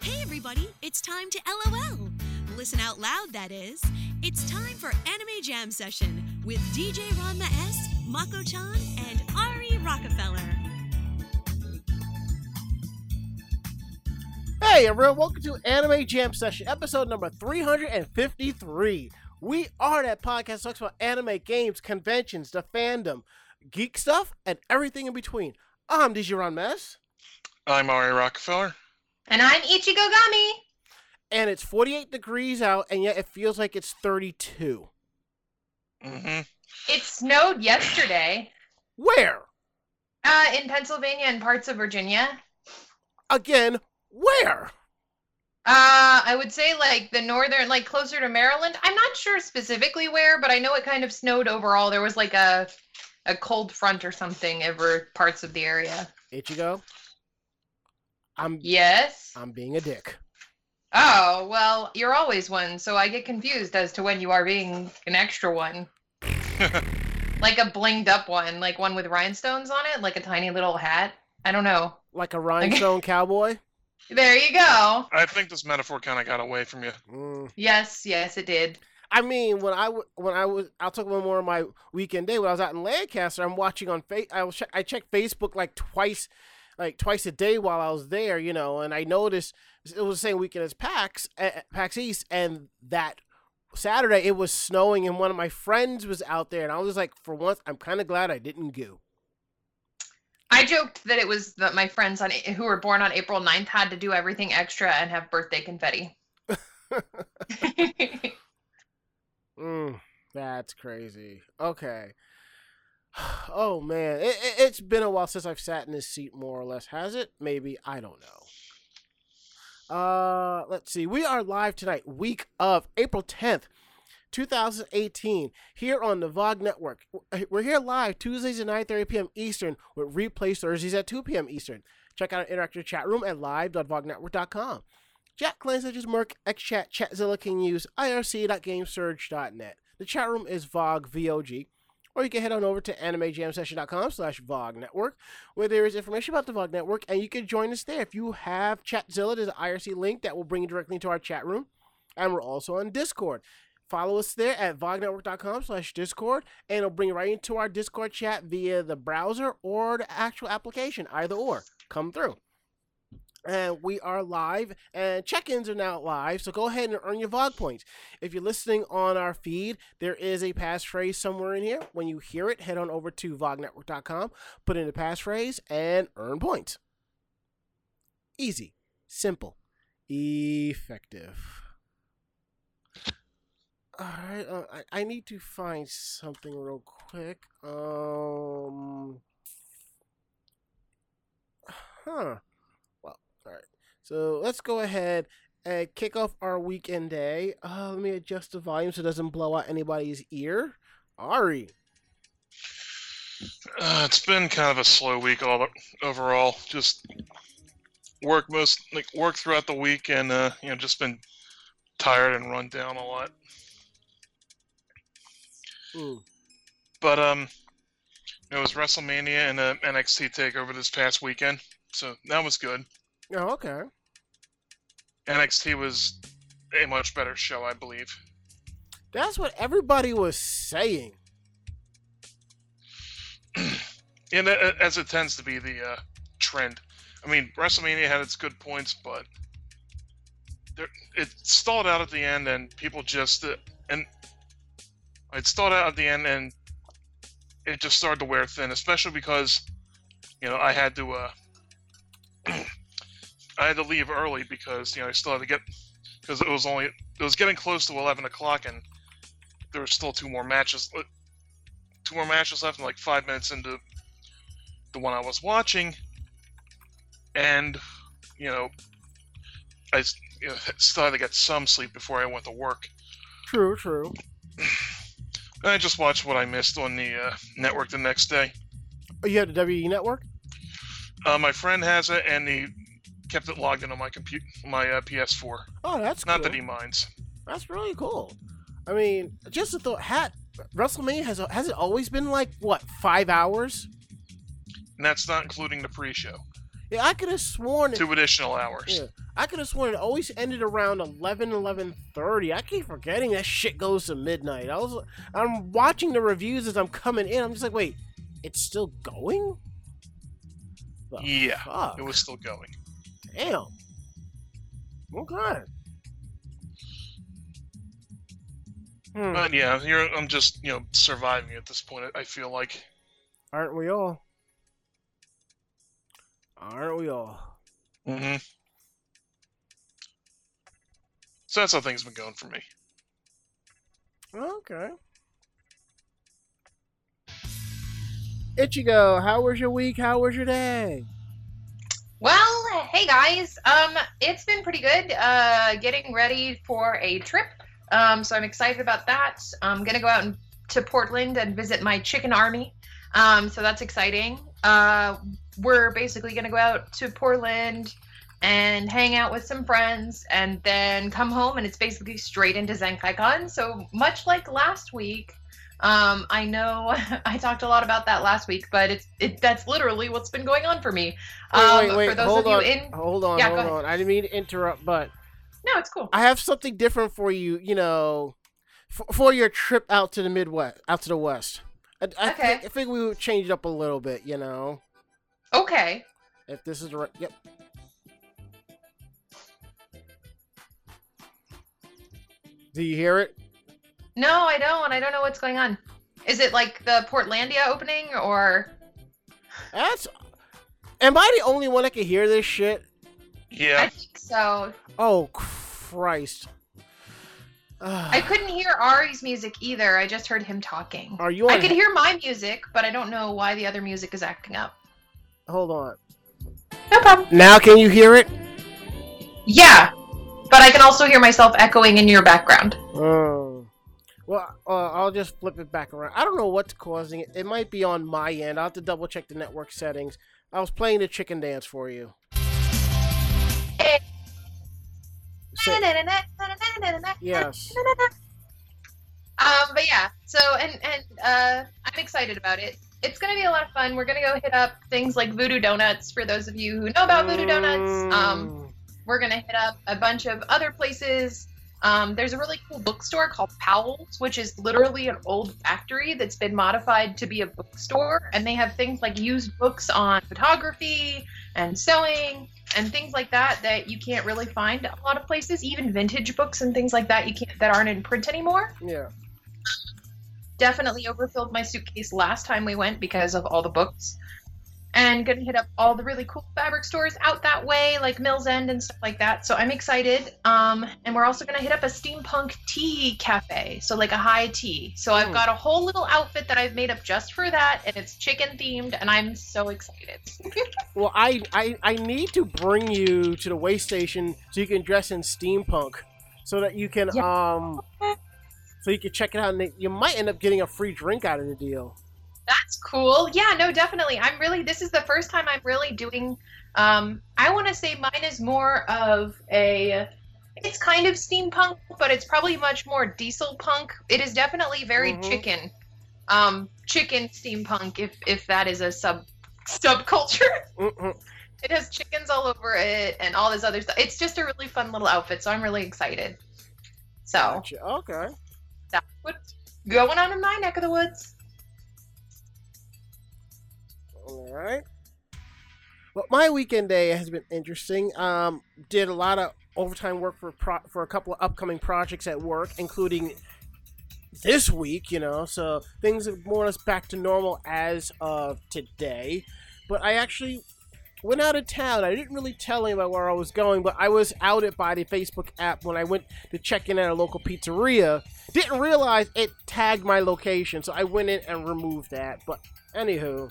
Hey, everybody, it's time to LOL. Listen out loud, that is. It's time for Anime Jam Session with DJ Ranma S, Mako chan, and Ari Rockefeller. Hey everyone, welcome to Anime Jam Session, episode number 353. We are that podcast talks about anime games, conventions, the fandom, geek stuff, and everything in between. I'm DJ Ranma S, I'm Ari Rockefeller. And I'm Ichigo Gami. and it's 48 degrees out, and yet it feels like it's 32. hmm It snowed yesterday Where? uh, in Pennsylvania and parts of Virginia. Again, where? Uh, I would say like the northern, like closer to Maryland. I'm not sure specifically where, but I know it kind of snowed overall. There was like a a cold front or something over parts of the area. Ichigo? I'm Yes. I'm being a dick. Oh, well, you're always one, so I get confused as to when you are being an extra one. Like a blinged up one, like one with rhinestones on it, like a tiny little hat. I don't know. Like a rhinestone cowboy? There you go. I think this metaphor kind of got away from you. Mm. Yes, yes, it did. I mean, when I w- when I was, I'll talk about more of my weekend day. When I was out in Lancaster, I'm watching on face. I was che- I checked Facebook like twice, like twice a day while I was there, you know, and I noticed it was the same weekend as PAX, PAX East, and that Saturday it was snowing, and one of my friends was out there, and I was like, for once, I'm kind of glad I didn't go. I joked that it was that my friends on who were born on April 9th had to do everything extra and have birthday confetti. Mm, that's crazy. Okay. Oh man, it, it, it's been a while since I've sat in this seat, more or less. Has it? Maybe I don't know. Uh, let's see. We are live tonight, week of April tenth, two thousand eighteen, here on the VOG Network. We're here live Tuesdays at nine thirty p.m. Eastern, with replays Thursdays at two p.m. Eastern. Check out our interactive chat room at live.vognetwork.com. Chat clients such as mIRC, XChat, Chatzilla can use irc.gamesurge.net. The chat room is VOG, V-O-G. Or you can head on over to animejamsession.com slash VOG Network, where there is information about the VOG Network, and you can join us there. If you have Chatzilla, there's an IRC link that will bring you directly into our chat room. And we're also on Discord. Follow us there at vognetwork.com slash discord, and it'll bring you right into our Discord chat via the browser or the actual application, either or. Come through and we are live and check-ins are now live so go ahead and earn your VOG points. If you're listening on our feed there is a passphrase somewhere in here. When you hear it head on over to vognetwork.com put in the passphrase and earn points. Easy simple effective. All right uh, I, I need to find something real quick. Um huh. So let's go ahead and kick off our weekend day. Uh, let me adjust the volume so it doesn't blow out anybody's ear. Ari. Uh, it's been kind of a slow week all overall. Just work most like work throughout the week, and uh, you know, just been tired and run down a lot. Mm. But um, it was WrestleMania and uh, NXT Takeover this past weekend, so that was good. Oh, okay. NXT was a much better show, I believe. That's what everybody was saying. and as it tends to be the uh, trend. I mean, WrestleMania had its good points, but there, it stalled out at the end, and people just uh, and it stalled out at the end, and it just started to wear thin, especially because you know I had to uh, I had to leave early because you know I still had to get because it was only it was getting close to eleven o'clock, and there were still two more matches uh, two more matches left, and like five minutes into the one I was watching, and you know, I you know, still had to get some sleep before I went to work. True, true. And I just watched what I missed on the uh, network the next day. Oh, you have the WE network? Uh, my friend has it, and he kept it logged in on my computer, my uh, PS4. Oh, that's Not cool. that he minds. That's really cool. I mean, just a thought. Hat WrestleMania has has it always been like what five hours? And that's not including the pre-show. Yeah, I could have sworn. It, two additional hours. yeah, I could have sworn it always ended around 11, 11.30. I keep forgetting that shit goes to midnight. I was, I'm watching the reviews as I'm coming in. I'm just like, wait, it's still going? The Yeah, fuck? it was still going. Damn. Okay. Hmm. But yeah, you're, I'm just you know surviving at this point. I feel like. Aren't we all? Aren't we all? Mm-hmm. So that's how things have been going for me. Okay. Ichigo, how was your week? How was your day? Well, hey guys. Um, it's been pretty good. Uh, getting ready for a trip. Um, so I'm excited about that. I'm gonna go out and, to Portland and visit my chicken army. Um, so that's exciting. Uh, we're basically gonna go out to Portland and hang out with some friends, and then come home, and it's basically straight into ZenkaiCon. So much like last week. Um, I know I talked a lot about that last week, but it's it that's literally what's been going on for me. Um, wait, wait, wait. for those hold of you on. in Hold on, Yeah, go hold on. I didn't mean to interrupt, but No, it's cool. I have something different for you, you know, for, for your trip out to the Midwest, out to the West. I, I, Okay. think, I think we would change it up a little bit, you know, Okay. if this is the right. Yep. Do you hear it? No, I don't. I don't know what's going on. Is it like the Portlandia opening or That's. Am I the only one that can hear this shit? Yeah. I think so. Oh Christ! Ah. I couldn't hear Ari's music either. I just heard him talking. Are you on? I could hear my music, but I don't know why the other music is acting up. Hold on. No problem. Now can you hear it? Yeah, but I can also hear myself echoing in your background. Oh. Well, uh, I'll just flip it back around. I don't know what's causing it. It might be on my end. I'll have to double check the network settings. I was playing the chicken dance for you. Say- yes. Um, but yeah, so and and uh, I'm excited about it. It's gonna be a lot of fun. We're gonna go hit up things like Voodoo Donuts for those of you who know about Voodoo Donuts. Um, Mm. we're gonna hit up a bunch of other places. Um, there's a really cool bookstore called Powell's, which is literally an old factory that's been modified to be a bookstore, and they have things like used books on photography and sewing and things like that that you can't really find a lot of places. Even vintage books and things like that you can't that aren't in print anymore. Yeah. Definitely overfilled my suitcase last time we went because of all the books. And gonna hit up all the really cool fabric stores out that way, like Mills End and stuff like that. So I'm excited. Um, and we're also gonna hit up a steampunk tea cafe, so like a high tea. So I've Hmm. got a whole little outfit that I've made up just for that, and it's chicken themed, and I'm so excited. Well, I, I I need to bring you to the way station so you can dress in steampunk, so that you can um, so you can check it out, and you might end up getting a free drink out of the deal. That's cool. Yeah, no, definitely. I'm really this is the first time I'm really doing um I want to say mine is more of a it's kind of steampunk, but it's probably much more diesel punk. It is definitely very Mhm. chicken. Um chicken steampunk if if that is a sub subculture. Mm-mm. It has chickens all over it and all this other stuff. It's just a really fun little outfit, so I'm really excited. So, Gotcha. Okay. that's what's going on in my neck of the woods. All right. Well, my weekend day has been interesting. Um, did a lot of overtime work for pro- for a couple of upcoming projects at work, including this week. You know, so things are more or less back to normal as of today. But I actually went out of town. I didn't really tell anybody where I was going, but I was outed by the Facebook app when I went to check in at a local pizzeria. Didn't realize it tagged my location, so I went in and removed that. But anywho.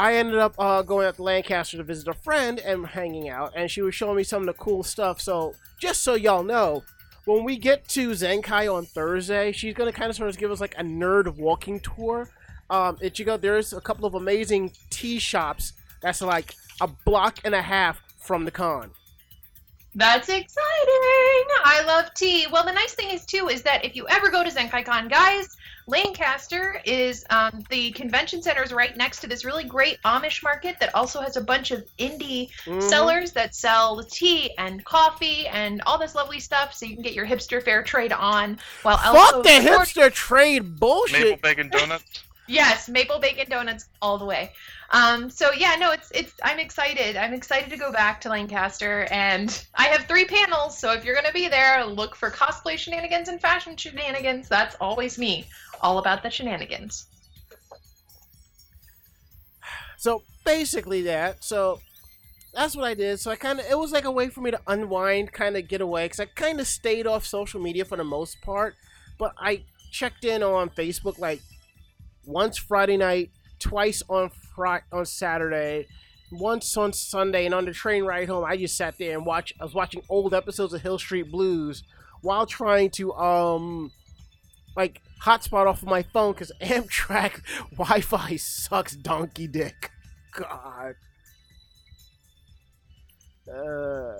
I ended up uh, going out to Lancaster to visit a friend and hanging out, and she was showing me some of the cool stuff. So, just so y'all know, when we get to Zenkai on Thursday, she's gonna kind of sort of give us like a nerd walking tour. Um, Ichigo, there's a couple of amazing tea shops that's like a block and a half from the con. That's exciting. I love tea. Well, the nice thing is too is that if you ever go to ZenkaiCon, guys, Lancaster is um, the convention center is right next to this really great Amish market that also has a bunch of indie Mhm. sellers that sell tea and coffee and all this lovely stuff, so you can get your hipster fair trade on while also Fuck the hipster trade bullshit. Maple bacon donuts. Yes, maple bacon donuts all the way. Um, so yeah, no, it's it's. I'm excited. I'm excited to go back to Lancaster, and I have three panels. So if you're gonna be there, look for cosplay shenanigans and fashion shenanigans. That's always me, all about the shenanigans. So basically that. So that's what I did. So I kind of it was like a way for me to unwind, kind of get away, because I kind of stayed off social media for the most part. But I checked in on Facebook like once Friday night, twice on Friday on Saturday, once on Sunday, and on the train ride home, I just sat there and watched. I was watching old episodes of Hill Street Blues while trying to um like hotspot off of my phone because Amtrak Wi-Fi sucks donkey dick. God. Uh,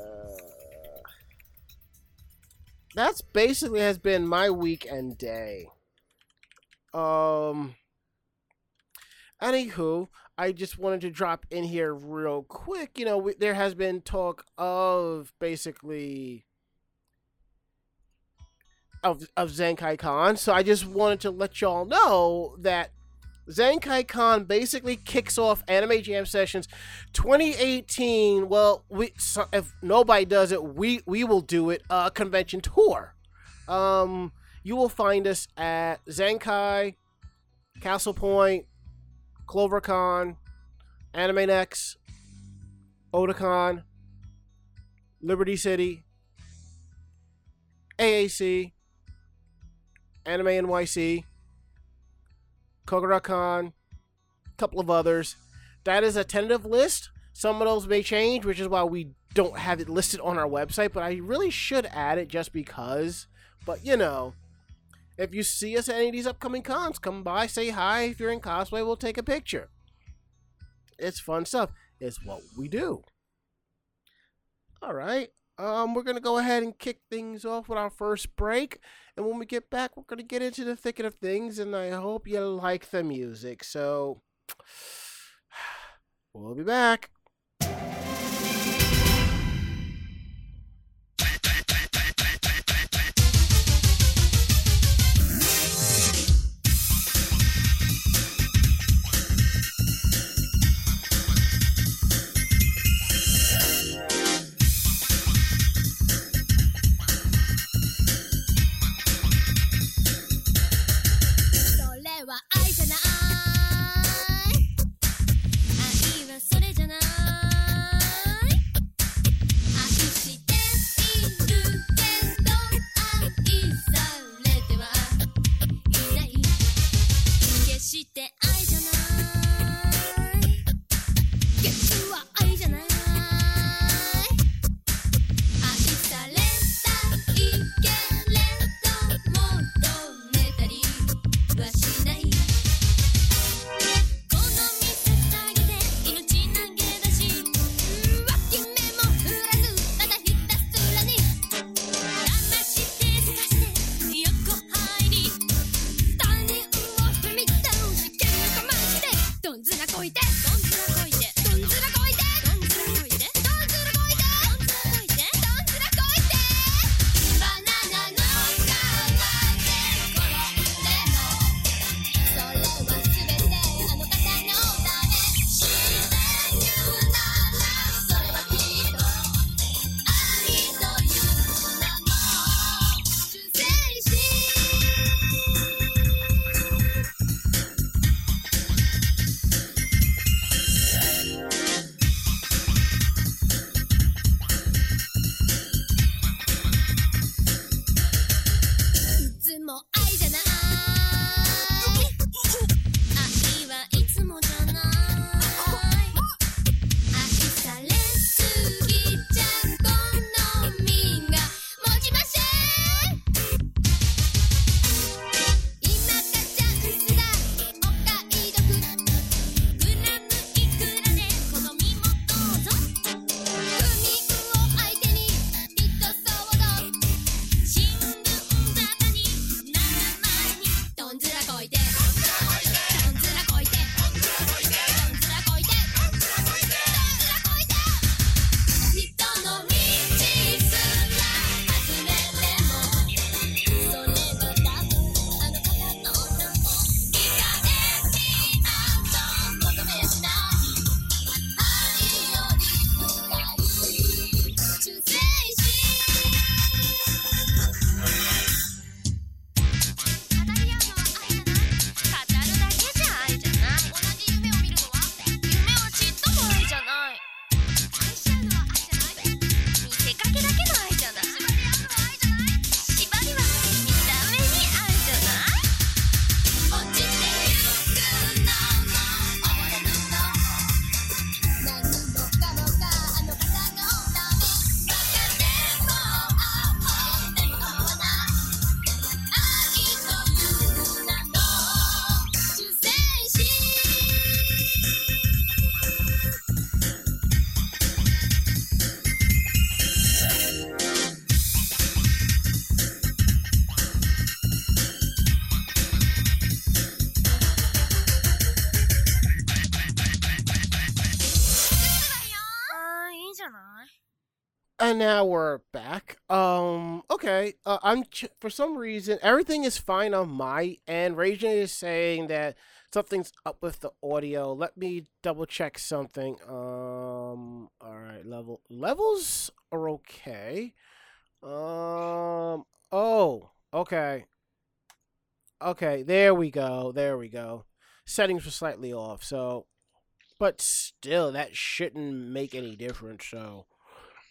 that's basically has been my weekend day. Um. Anywho, I just wanted to drop in here real quick. You know, there has been talk of basically of of Zenkai Con, so I just wanted to let y'all know that Zenkai Con basically kicks off Anime Jam Sessions 2018. Well, we so if nobody does it, we we will do it. Uh, convention tour. Um, you will find us at Zenkai, Castle Point, CloverCon, Anime Next, Otakon, Liberty City, AAC, Anime NYC, Kogura-con, a couple of others. That is a tentative list. Some of those may change, which is why we don't have it listed on our website, but I really should add it just because. But you know, if you see us at any of these upcoming cons, come by, say hi. If you're in cosplay, we'll take a picture. It's fun stuff. It's what we do. All right. Um, we're gonna go ahead and kick things off with our first break, and when we get back, we're gonna get into the thicket of things, and I hope you like the music. So, we'll be back.「Bye. And now we're back. Um, okay. Uh, I'm ch- for some reason everything is fine on my end. Raging is saying that something's up with the audio. Let me double check something. Um, all right, level levels are okay. Um, oh, okay, okay. There we go. There we go. Settings were slightly off, so, but still, that shouldn't make any difference. So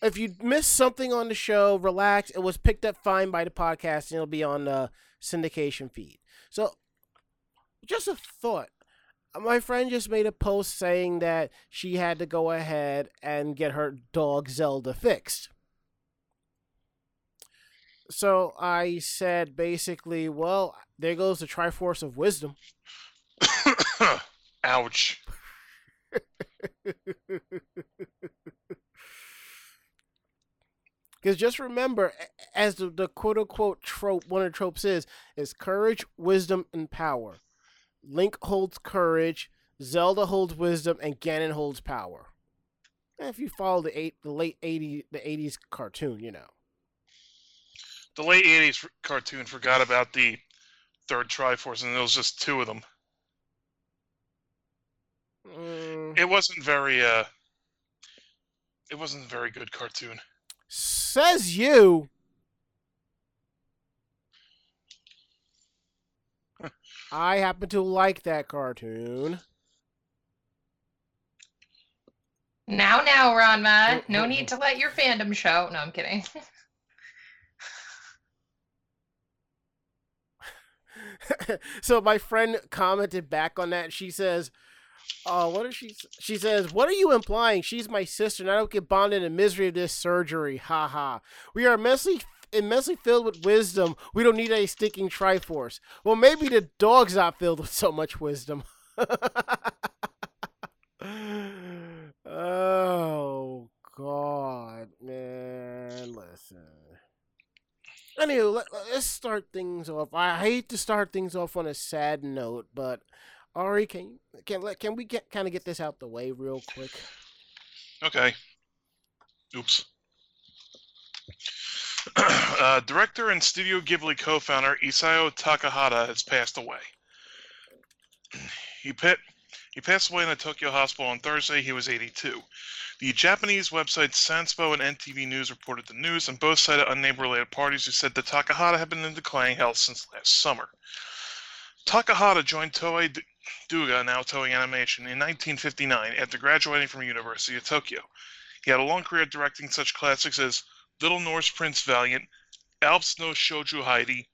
if you missed something on the show, relax. It was picked up fine by the podcast, and it'll be on the syndication feed. So, just a thought. My friend just made a post saying that she had to go ahead and get her dog Zelda fixed. So I said basically, well, there goes the Triforce of Wisdom. Ouch. Because just remember, as the, the quote unquote trope, one of the tropes is, is courage, wisdom, and power. Link holds courage, Zelda holds wisdom, and Ganon holds power. If you follow the eight, the late eighty, the eighties cartoon, you know. The late 80s cartoon forgot about the third Triforce, and there was just two of them. Mm, It wasn't very, uh. It wasn't a very good cartoon. Says you. I happen to like that cartoon. Now, now, Ranma. No need to let your fandom show. No, I'm kidding. so my friend commented back on that. She says, "Oh, what is she?" She says, "What are you implying? She's my sister, and I don't get bonded in the misery of this surgery. Ha ha. We are immensely." Immensely filled with wisdom. We don't need a stinking Triforce. Well, maybe the dog's not filled with so much wisdom. oh God, man! Listen. Anyway, let, let's start things off. I hate to start things off on a sad note, but Ari, can can can we get kind of get this out the way real quick? Okay. Oops. uh, director and Studio Ghibli co-founder Isao Takahata has passed away. He pit, he passed away in a Tokyo hospital on Thursday. He was 82. The Japanese website Sanspo and NTV News reported the news, and both cited unnamed related parties who said that Takahata had been in declining health since last summer. Takahata joined Toei Doga, now Toei Animation, in 1959 after graduating from University of Tokyo. He had a long career directing such classics as Little Norse Prince Valiant, Alps no Shoujo Heidi,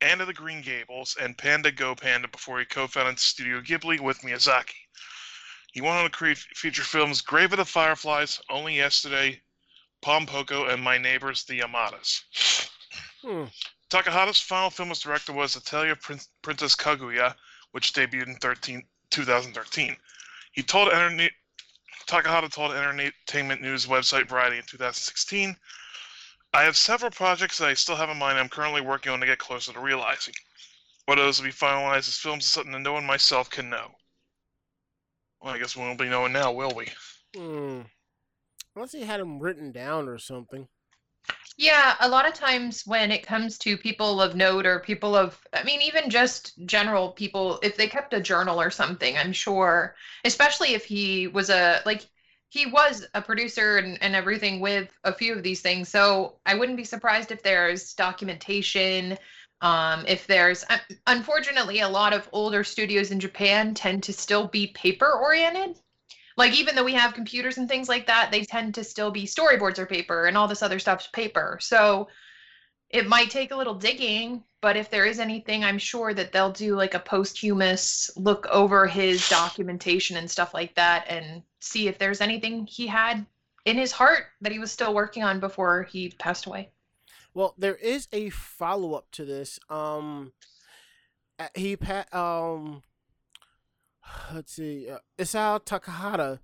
Anna the Green Gables, and Panda Go Panda before he co-founded Studio Ghibli with Miyazaki. He went on to create feature films Grave of the Fireflies, Only Yesterday, Pom Poko, and My Neighbors the Yamadas. Hmm. Takahata's final film as director was Atelier Prin- Princess Kaguya, which debuted in 13, 2013. He told Internet Takahata told Entertainment News website Variety in 2016, I have several projects that I still have in mind I'm currently working on to get closer to realizing. Whether those will be finalized as films is something that no one myself can know. Well, I guess we won't be knowing now, will we? Hmm. Unless he had them written down or something. Yeah, a lot of times when it comes to people of note or people of, I mean, even just general people, if they kept a journal or something, I'm sure, especially if he was a, like, he was a producer and, and everything with a few of these things. So I wouldn't be surprised if there's documentation. Um, if there's, unfortunately, a lot of older studios in Japan tend to still be paper oriented like even though we have computers and things like that they tend to still be storyboards or paper and all this other stuff's paper so it might take a little digging but if there is anything i'm sure that they'll do like a posthumous look over his documentation and stuff like that and see if there's anything he had in his heart that he was still working on before he passed away Well, there is a follow up to this. Um, he pa- um, let's see, uh, Isao Takahata.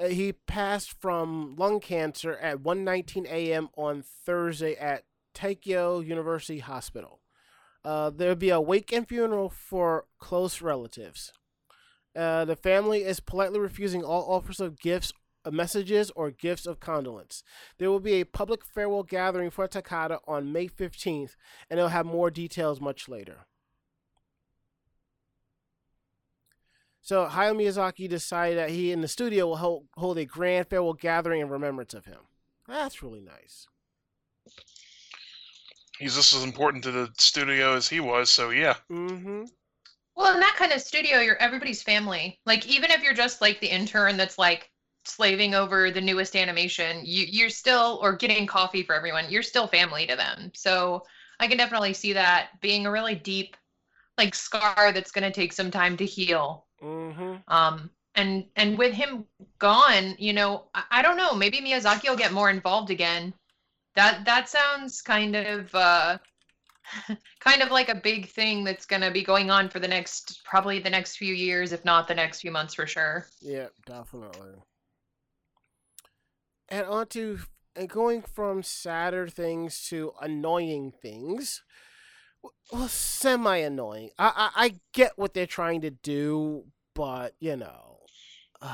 Uh, he passed from lung cancer at 1:19 a.m. on Thursday at Tokyo University Hospital. Uh, there'll be a wake and funeral for close relatives. Uh, the family is politely refusing all offers of gifts of messages or gifts of condolence. There will be a public farewell gathering for Takada on May 15th, and they'll have more details much later. So Hayao Miyazaki decided that he in the studio will hold, hold a grand farewell gathering in remembrance of him. That's really nice. He's just as important to the studio as he was, so yeah. Mm-hmm. Well, in that kind of studio, you're everybody's family. Like even if you're just like the intern that's like slaving over the newest animation, you you're still or getting coffee for everyone. You're still family to them. So I can definitely see that being a really deep like scar that's going to take some time to heal. Mm-hmm. Um and and with him gone, you know, I, I don't know, maybe Miyazaki will get more involved again. That that sounds kind of uh kind of like a big thing that's going to be going on for the next probably the next few years if not the next few months for sure Yeah, definitely. And on to and going from sadder things to annoying things. Well, semi annoying. I, I I get what they're trying to do, but you know.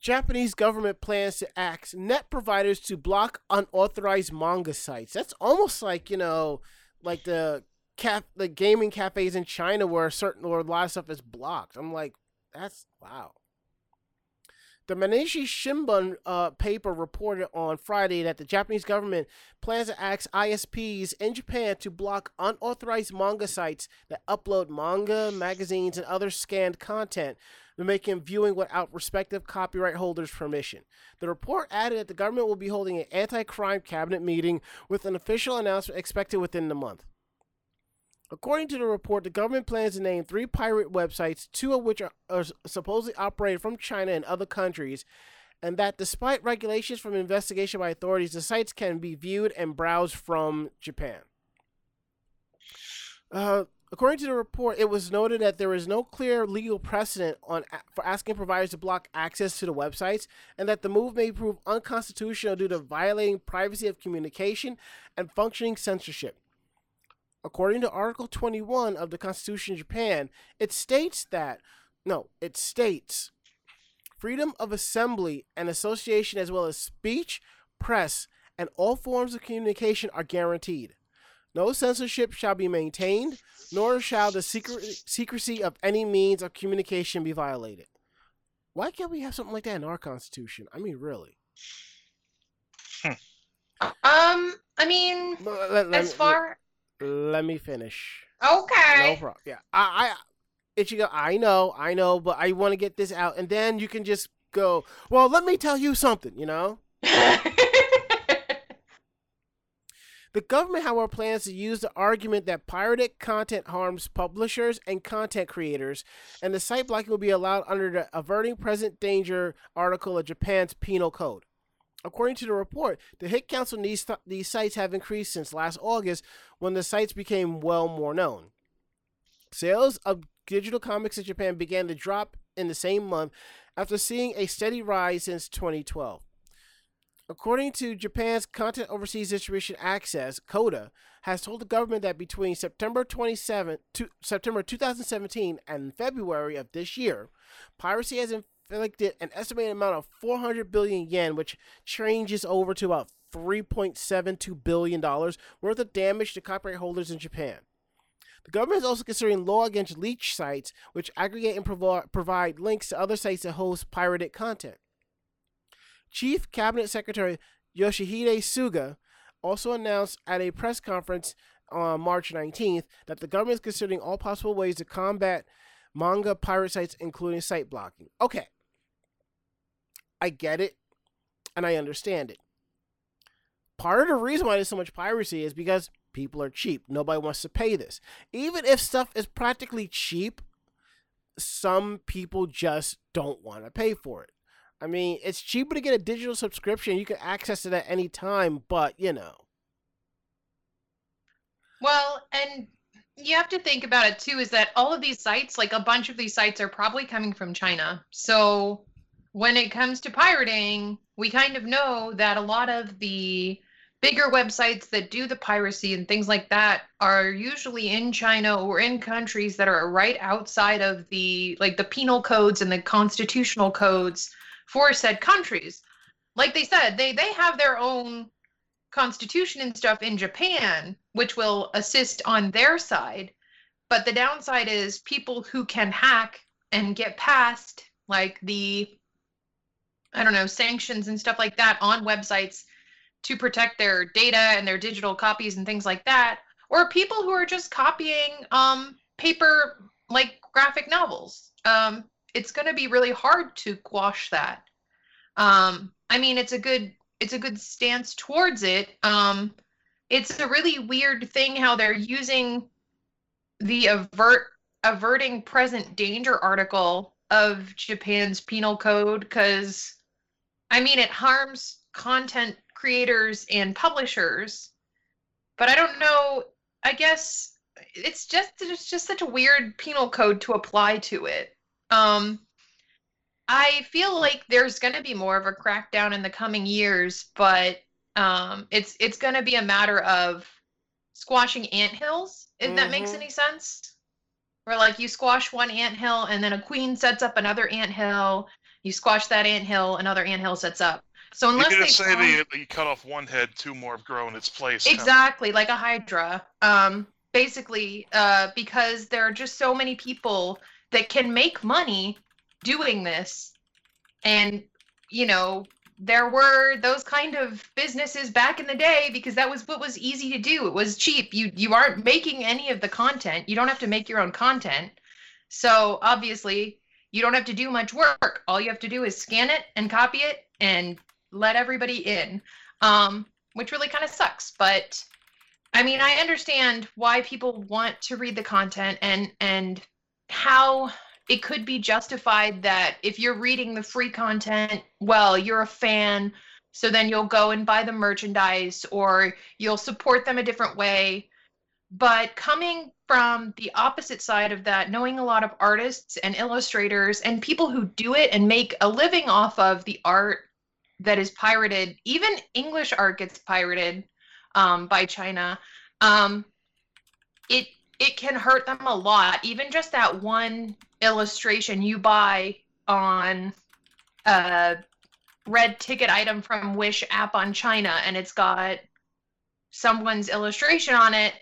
Japanese government plans to ask net providers to block unauthorized manga sites. That's almost like, you know, like the cap the gaming cafes in China where certain or a lot of stuff is blocked. I'm like, that's wow. The Mainichi Shimbun uh, paper reported on Friday that the Japanese government plans to ask ISPs in Japan to block unauthorized manga sites that upload manga, magazines, and other scanned content making viewing without respective copyright holders' permission. The report added that the government will be holding an anti-crime cabinet meeting with an official announcement expected within the month. According to the report, the government plans to name three pirate websites, two of which are, are supposedly operated from China and other countries, and that despite regulations from investigation by authorities, the sites can be viewed and browsed from Japan. Uh, according to the report, it was noted that there is no clear legal precedent on for asking providers to block access to the websites, and that the move may prove unconstitutional due to violating privacy of communication and functioning censorship. According to Article 21 of the Constitution of Japan, it states that, no, it states freedom of assembly and association, as well as speech, press, and all forms of communication are guaranteed. No censorship shall be maintained, nor shall the secret, secrecy of any means of communication be violated. Why can't we have something like that in our Constitution? I mean, really. um i mean Let- let- as far let me finish. okay No problem. Yeah, I, I, Ichigo, I know, I know, but I want to get this out, and then you can just go. Well, let me tell you something. You know, the government, however, plans to use the argument that pirated content harms publishers and content creators, and the site blocking will be allowed under the "Averting Present Danger" article of Japan's Penal Code. According to the report, the hit counts on these, these sites have increased since last August when the sites became well more known. Sales of digital comics in Japan began to drop in the same month after seeing a steady rise since 2012. According to Japan's Content Overseas Distribution Access, CODA has told the government that between September 27 to September 2017 and February of this year, piracy has inflicted an estimated amount of 400 billion yen, which changes over to about 3.72 billion dollars worth of damage to copyright holders in Japan. The government is also considering law against leech sites, which aggregate and provi- provide links to other sites that host pirated content. Chief Cabinet Secretary Yoshihide Suga also announced at a press conference on March 19th that the government is considering all possible ways to combat manga pirate sites, including site blocking. Okay. I get it, and I understand it. Part of the reason why there's so much piracy is because people are cheap. Nobody wants to pay this. Even if stuff is practically cheap, some people just don't want to pay for it. I mean, it's cheaper to get a digital subscription. You can access it at any time, but you know. well and you have to think about it too is that all of these sites like a bunch of these sites are probably coming from china so when it comes to pirating we kind of know that a lot of the bigger websites that do the piracy and things like that are usually in China or in countries that are right outside of the like the penal codes and the constitutional codes for said countries. Like they said, they they have their own constitution and stuff in Japan, which will assist on their side. But the downside is people who can hack and get past like the I don't know, sanctions and stuff like that on websites to protect their data and their digital copies and things like that, or people who are just copying um, paper like graphic novels. Um, it's going to be really hard to quash that. Um, I mean, it's a good it's a good stance towards it. Um, it's a really weird thing how they're using the avert averting present danger article of Japan's penal code because I mean it harms content creators and publishers. But I don't know, I guess it's just it's just such a weird penal code to apply to it. Um I feel like there's going to be more of a crackdown in the coming years, but um it's it's going to be a matter of squashing ant hills if that makes Mhm. any sense. Where like you squash one ant hill and then a queen sets up another ant hill, you squash that ant hill, another ant hill sets up. So You unless could they say that you, cut off one head, two more have grown its place. kind of. Exactly, like a hydra. Um, basically, uh, because there are just so many people that can make money doing this, and you know, there were those kind of businesses back in the day because that was what was easy to do. It was cheap. You you aren't making any of the content. You don't have to make your own content. So obviously, you don't have to do much work. All you have to do is scan it and copy it and let everybody in. Um, which really kind of sucks. But I mean, I understand why people want to read the content and and how it could be justified that if you're reading the free content, well, you're a fan, so then you'll go and buy the merchandise or you'll support them a different way. But coming from the opposite side of that, knowing a lot of artists and illustrators and people who do it and make a living off of the art that is pirated, even English art gets pirated um, by China. Um, it it can hurt them a lot. Even just that one illustration you buy on a red ticket item from Wish app on China, and it's got someone's illustration on it.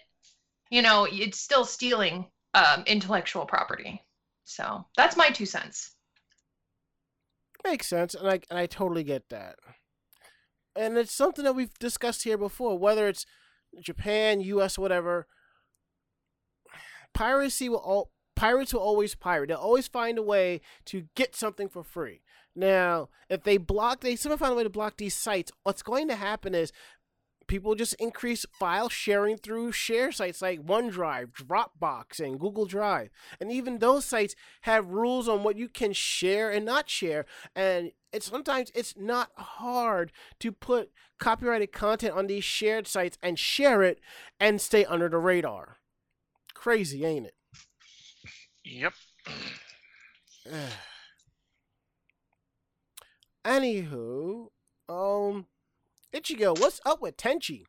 You know, it's still stealing um, intellectual property. So that's my two cents. Makes sense, and I and I totally get that. And it's something that we've discussed here before, whether it's Japan, U.S., whatever. Piracy will all pirates will always pirate. They'll always find a way to get something for free. Now, if they block, they somehow find a way to block these sites. What's going to happen is people just increase file sharing through share sites like OneDrive, Dropbox, and Google Drive. And even those sites have rules on what you can share and not share. And it's sometimes it's not hard to put copyrighted content on these shared sites and share it and stay under the radar. Crazy, ain't it? Yep. Anywho, um, Ichigo, what's up with Tenchi?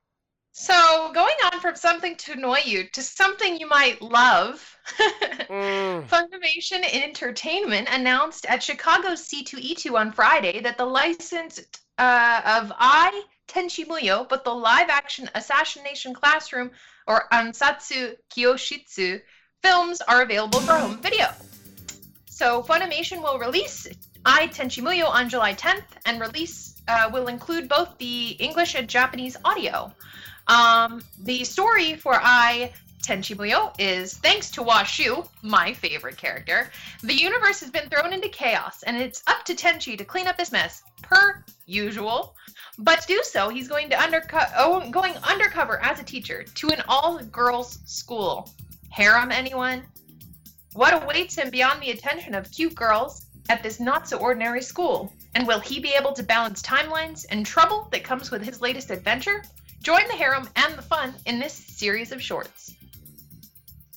So going on from something to annoy you to something you might love. Mm, Funimation Entertainment announced at Chicago's C2E2 on Friday that the license uh, of Ai Tenchi Muyo, but the live-action Assassination Classroom or Ansatsu Kyoshitsu films are available for home video. So Funimation will release Ai Tenchi Muyo on July 10th, and release uh, will include both the English and Japanese audio. Um, the story for Ai Tenchi Muyo is thanks to Washu, my favorite character, the universe has been thrown into chaos, and it's up to Tenchi to clean up this mess, per usual. But to do so, he's going to underco- oh, going undercover as a teacher to an all-girls school. Harem, anyone? What awaits him beyond the attention of cute girls at this not-so-ordinary school? And will he be able to balance timelines and trouble that comes with his latest adventure? Join the harem and the fun in this series of shorts.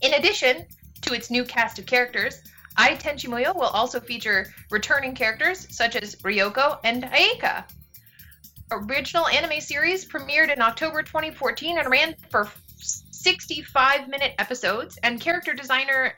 In addition to its new cast of characters, Ai Tenchi Muyo will also feature returning characters such as Ryoko and Ayeka. original anime series premiered in October 2014 and ran for 65 minute episodes. And character designer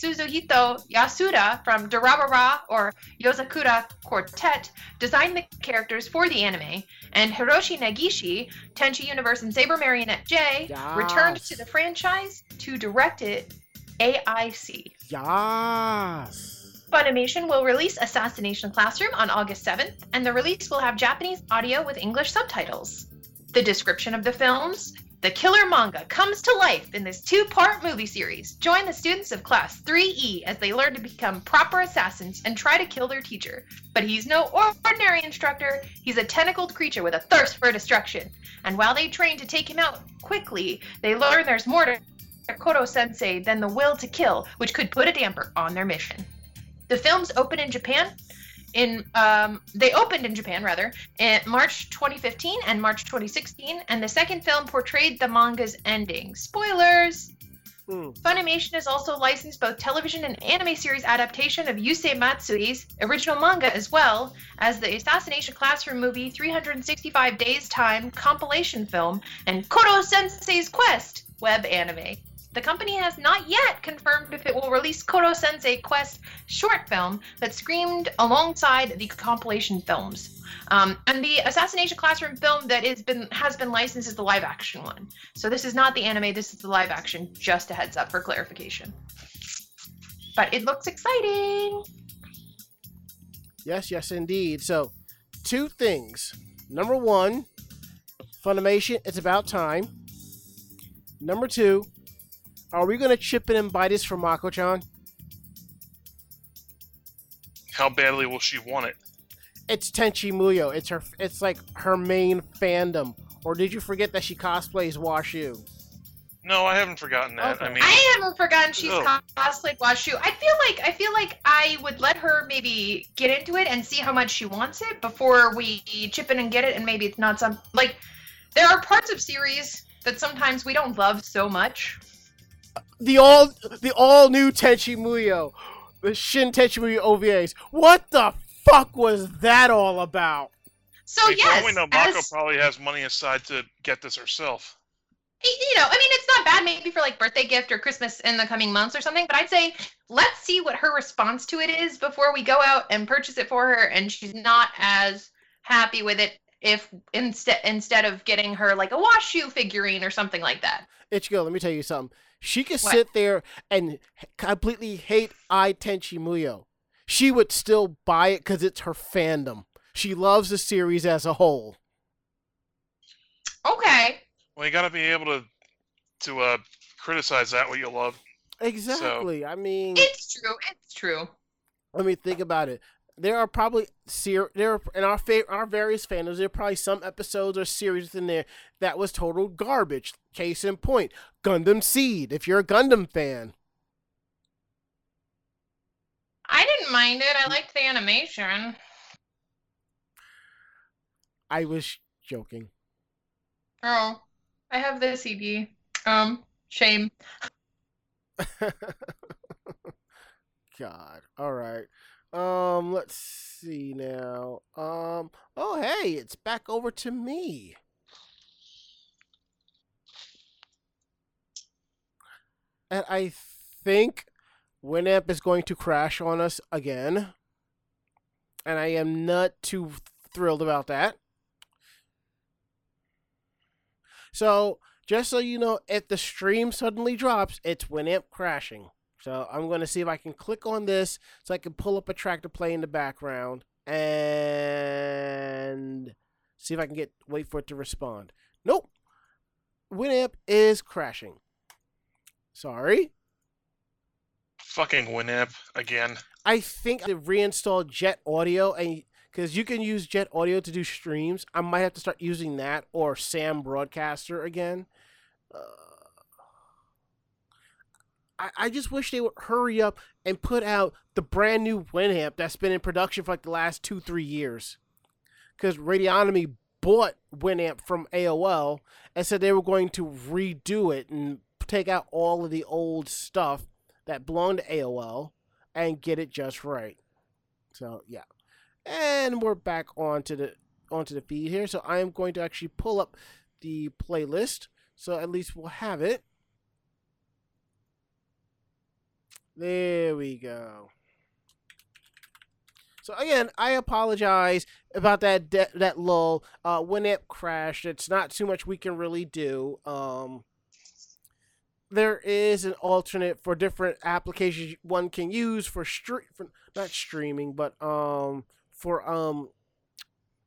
Suzuhito Yasuda from Durarara or Yozakura Quartet designed the characters for the anime. And Hiroshi Negishi, Tenchi Universe and Saber Marionette J, returned to the franchise to direct it AIC. Yas. Funimation will release Assassination Classroom on August 7th, and the release will have Japanese audio with English subtitles. The description of the films The killer manga comes to life in this two part movie series. Join the students of Class 3E as they learn to become proper assassins and try to kill their teacher. But he's no ordinary instructor, he's a tentacled creature with a thirst for destruction. And while they train to take him out quickly, they learn there's more to Koro sensei than the will to kill, which could put a damper on their mission. The films open in Japan in um, they opened in Japan rather in March 2015 and March 2016, and the second film portrayed the manga's ending. Spoilers. Hmm. Funimation has also licensed both television and anime series adaptation of Yusei Matsui's original manga as well as the Assassination Classroom movie 365 Days Time compilation film and Koro Sensei's Quest web anime. The company has not yet confirmed if it will release Koro Sensei Quest short film that screamed alongside the compilation films. Um, and the Assassination Classroom film that is been has been licensed is the live action one. So this is not the anime, this is the live action, just a heads up for clarification. But it looks exciting. Yes, yes, indeed. So, two things. Number one, Funimation, it's about time. Number two, are we going to chip in and buy this for Mako chan? How badly will she want it? It's Tenchi Muyo. It's her. It's like her main fandom. Or did you forget that she cosplays Washu? No, I haven't forgotten that. Okay. I mean, I haven't forgotten she's Oh. cosplayed Washu. I feel like I feel like I would let her maybe get into it and see how much she wants it before we chip in and get it, and maybe it's not some like there are parts of series that sometimes we don't love so much. The all, the all new Tenchi Muyo, the Shin Tenchi Muyo OVAs. What the fuck was that all about? So wait, for yes, we know, Mako as- probably has money aside to get this herself. you know, I mean, it's not bad maybe for like birthday gift or Christmas in the coming months or something, but I'd say let's see what her response to it is before we go out and purchase it for her and she's not as happy with it if instead instead of getting her like a washu figurine or something like that. Ichigo, let me tell you something. She could What? sit there and completely hate Ai Tenchi Muyo. She would still buy it because it's her fandom. She loves the series as a whole. Okay. Well, you got to be able to to uh, criticize that what you love. Exactly. I mean, It's true. It's true. let me think about it. There are probably ser- there are, in our fa- our various fandoms. There are probably some episodes or series in there that was total garbage. Case in point, Gundam Seed. If you're a Gundam fan, I didn't mind it. I liked the animation. I was joking. Oh, I have the CD. Um, shame. God. All right. Um, let's see now. Um, oh hey, it's back over to me. And I think Winamp is going to crash on us again. And I am not too thrilled about that. So, just so you know, if the stream suddenly drops, it's Winamp crashing. So I'm going to see if I can click on this so I can pull up a track to play in the background and see if I can get wait for it to respond. Nope. Winamp is crashing. Sorry. Fucking Winamp again. I think I reinstalled Jet Audio and because you can use Jet Audio to do streams, I might have to start using that or Sam Broadcaster again. Uh, I, I just wish they would hurry up and put out the brand new Winamp that's been in production for like the last two, three years. Because Radionomy bought Winamp from AOL and said they were going to redo it and take out all of the old stuff that belonged to AOL and get it just right. So yeah, and we're back on to the onto the feed here. So I am going to actually pull up the playlist. So at least we'll have it. There we go. So again, I apologize about that de- that lull. Uh, when it crashed, it's not too much we can really do. Um, there is an alternate for different applications one can use for stream, for not streaming, but um, for um,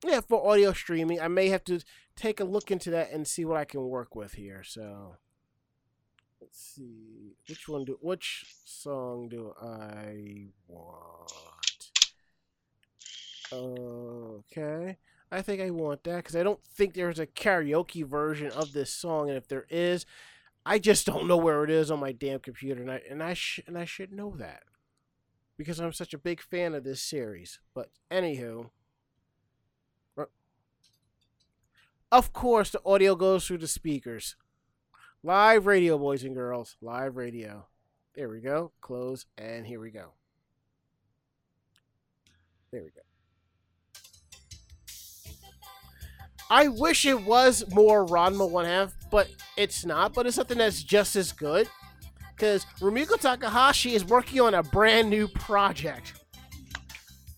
yeah, for audio streaming. I may have to take a look into that and see what I can work with here. So let's see which one do which song do I want? Okay. I think I want that because I don't think there's a karaoke version of this song, and if there is, I just don't know where it is on my damn computer, and I and I sh- and I should know that because I'm such a big fan of this series. But anywho, of course, the audio goes through the speakers. Live radio, boys and girls. Live radio. There we go. Close, and here we go. There we go. I wish it was more Ranma one half, but it's not. But it's something that's just as good. Because Rumiko Takahashi is working on a brand new project.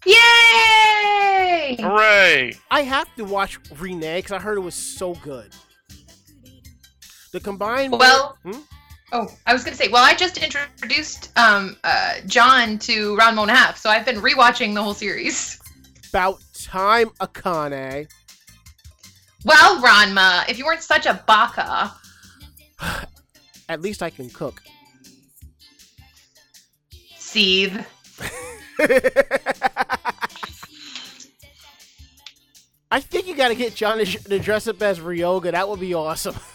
Yay! Hooray! I have to watch Rin-ne because I heard it was so good. The combined. Well, Hmm? oh, I was gonna say, well, I just introduced um uh John to Ranma One Half, so I've been rewatching the whole series. About time, Akane. Well, Ranma, if you weren't such a baka, At least I can cook. seethe. I think you got to get John to, to dress up as Ryoga. That would be awesome.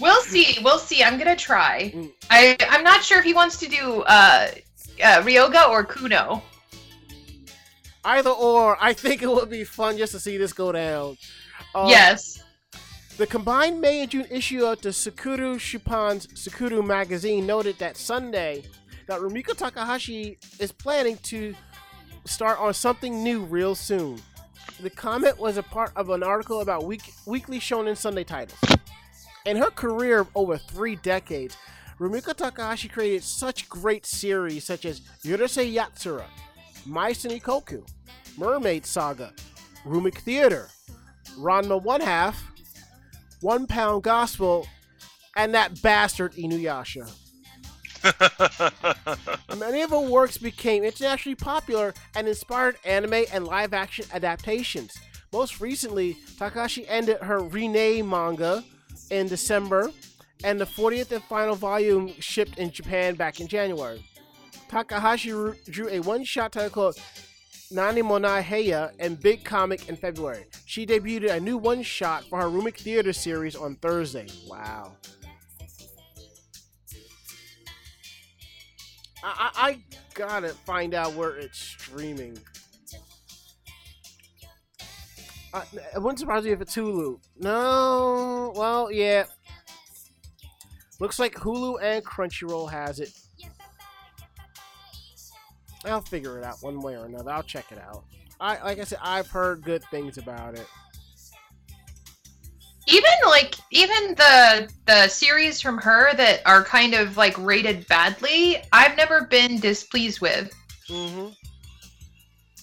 We'll see. We'll see. I'm gonna try. Mm. I I'm not sure if he wants to do uh, uh Ryoga or Kuno. Either or, I think it would be fun just to see this go down. Uh, yes. The combined May and June issue of the Sakuru Shupan's Sakuru magazine noted that Sunday that Rumiko Takahashi is planning to start on something new real soon. The comment was a part of an article about week, weekly Shonen Sunday titles. In her career of over three decades, Rumiko Takahashi created such great series such as Urusei Yatsura, Mai Koku, Mermaid Saga, Rumic Theater, Ranma One Half, One Pound Gospel, and that bastard Inuyasha. Many of her works became internationally popular and inspired anime and live action adaptations. Most recently, Takahashi ended her Rin-ne manga in December, and the 40th and final volume shipped in Japan back in January. Takahashi drew a one shot title called Nani Monai Heya and Big Comic in February. She debuted a new one shot for her Rumic Theater series on Thursday. Wow. I, I, I gotta find out where it's streaming. It wouldn't surprise me if it's Hulu. No, well, yeah. Looks like Hulu and Crunchyroll has it. I'll figure it out one way or another. I'll check it out. I like I said, I've heard good things about it. Even like even the the series from her that are kind of like rated badly, I've never been displeased with. Mm-hmm.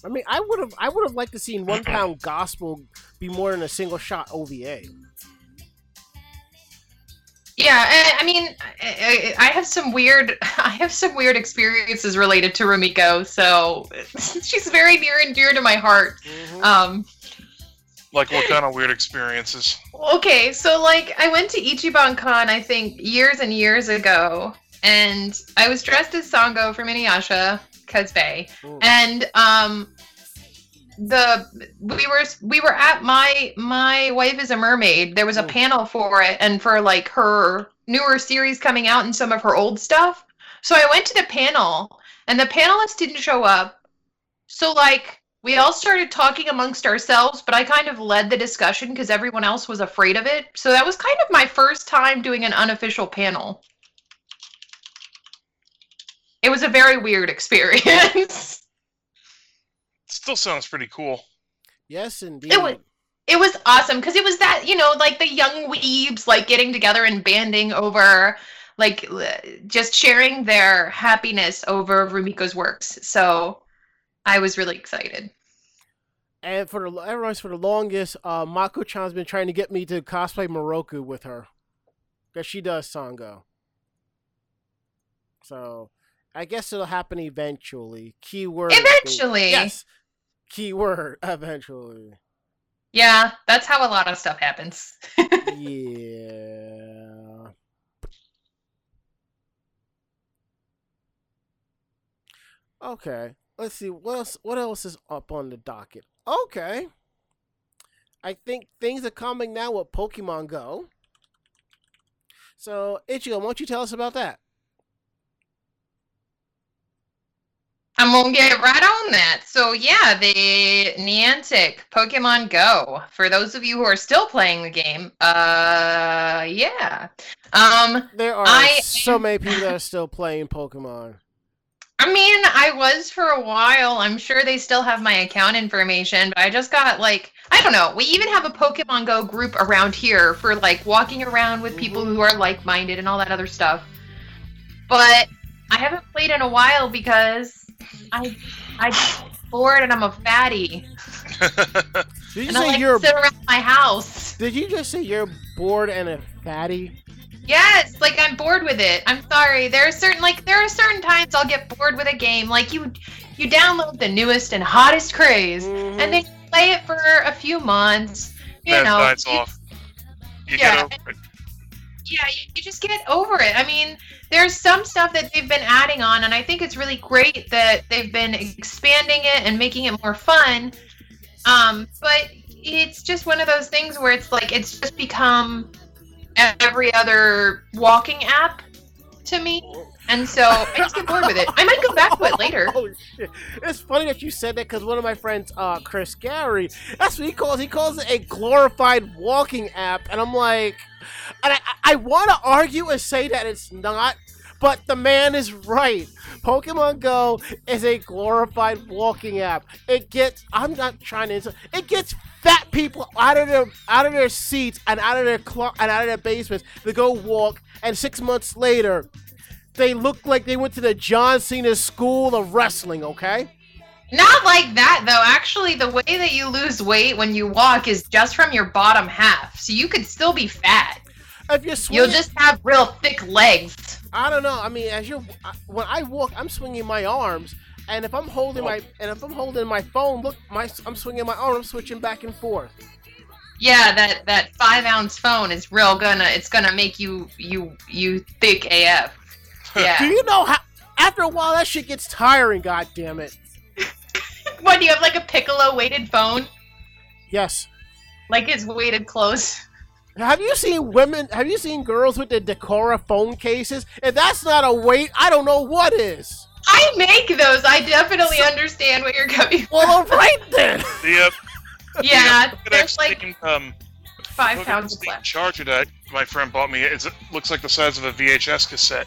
I mean, I would have, I would have liked to seen One Pound Gospel be more than a single shot OVA. Yeah, I, I mean, I, I I have some weird, I have some weird experiences related to Rumiko, so she's very near and dear to my heart. Um, like what kind of weird experiences? okay, so like I went to Ichiban Con, I think years and years ago, and I was dressed as Sango from Inuyasha, Kazbei, Mm. and um, the we were we were at my my wife is a mermaid. There was a Mm. panel for it, and for like her newer series coming out and some of her old stuff. So I went to the panel, and the panelists didn't show up. So like we all started talking amongst ourselves, but I kind of led the discussion because everyone else was afraid of it. So that was kind of my first time doing an unofficial panel. It was a very weird experience. Still sounds pretty cool. Yes, indeed. It was it was awesome because it was that you know like the young weebs like getting together and banding over like just sharing their happiness over Rumiko's works. So I was really excited. And for the everyone's for the longest, uh, Mako Chan's been trying to get me to cosplay Miroku with her, because she does Sango. So, I guess it'll happen eventually. Keyword. Eventually. Yes. Keyword eventually. Yeah, that's how a lot of stuff happens. yeah. Okay. Let's see what else. What else is up on the docket? Okay. I think things are coming now with Pokemon Go. So, Ichigo, why don't you tell us about that? I'm gonna get right on that. So yeah, the Niantic Pokemon Go. For those of you who are still playing the game, uh, yeah. Um, There are I so many people that are still playing Pokemon. I mean, I was for a while. I'm sure they still have my account information, but I just got like, I don't know. We even have a Pokemon Go group around here for like walking around with people who are like minded and all that other stuff. But I haven't played in a while because I I get bored and I'm a fatty. Did you And I say like you're? to sit around my house. Did you just say you're bored and a fatty? Yes, like I'm bored with it. I'm sorry. There are certain like there are certain times I'll get bored with a game. Like you you download the newest and hottest craze Mhm. and then you play it for a few months. You That know, dies you- off. You Yeah. get over it. yeah, you, you just get over it. I mean, there's some stuff that they've been adding on, and I think it's really great that they've been expanding it and making it more fun. Um, but it's just one of those things where it's like it's just become every other walking app to me, and so I just get bored with it. I might go back to it later. Oh shit! It's funny that you said that because one of my friends, uh, Chris Gary, that's what he calls. He calls it a glorified walking app, and I'm like, and I, I want to argue and say that it's not, but the man is right. Pokemon Go is a glorified walking app. It gets. I'm not trying to. insult- It gets fat people out of their out of their seats and out of their and out of their basements to go walk, and six months later they look like they went to the John Cena School of Wrestling, okay? Not like that though. Actually, the way that you lose weight when you walk is just from your bottom half, so you could still be fat. If you're swinging, You'll just have real thick legs. I don't know. I mean, as you when I walk, I'm swinging my arms, and if I'm holding my and if I'm holding my phone, look, my I'm swinging my arm, I'm switching back and forth. Yeah, that that five ounce phone is real gonna. It's gonna make you you you thick AF. Yeah. Do you know how? After a while, that shit gets tiring. God damn it. what do you have like a piccolo weighted phone? Yes. Like it's weighted close. Have you seen women? Have you seen girls with the Decora phone cases? If that's not a weight, I don't know what is. I make those. I definitely understand what you're coming. Well, all right then. The uh, Yeah, Pokedex there's like taking, um, five pounds taking left. charger that my friend bought me. It's, it looks like the size of a VHS cassette.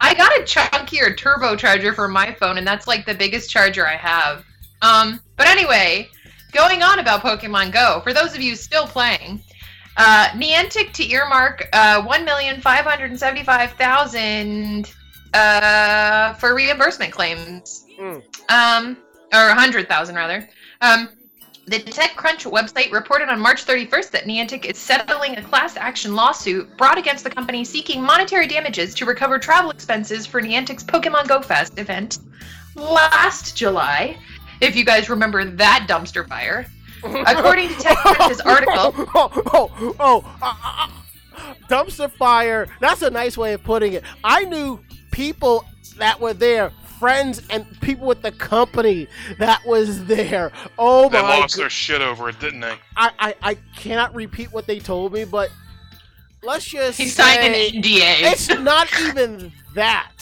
I got a chunkier turbocharger for my phone, and that's like the biggest charger I have. Um, but anyway, going on about Pokemon Go, for those of you still playing, uh, Niantic to earmark uh, one million five hundred seventy-five thousand uh, for reimbursement claims, Mm. um, or a hundred thousand rather. Um, the TechCrunch website reported on March 31st that Niantic is settling a class action lawsuit brought against the company seeking monetary damages to recover travel expenses for Niantic's Pokemon Go Fest event last July. If you guys remember that dumpster fire. According to TechCrunch's article, Oh, oh, oh, uh, dumpster fire. That's a nice way of putting it. I knew people that were there, friends and people with the company that was there. Oh They my! lost go- their shit over it, didn't they? I, I I cannot repeat what they told me, but let's just he signed say an NDA. it's not even that.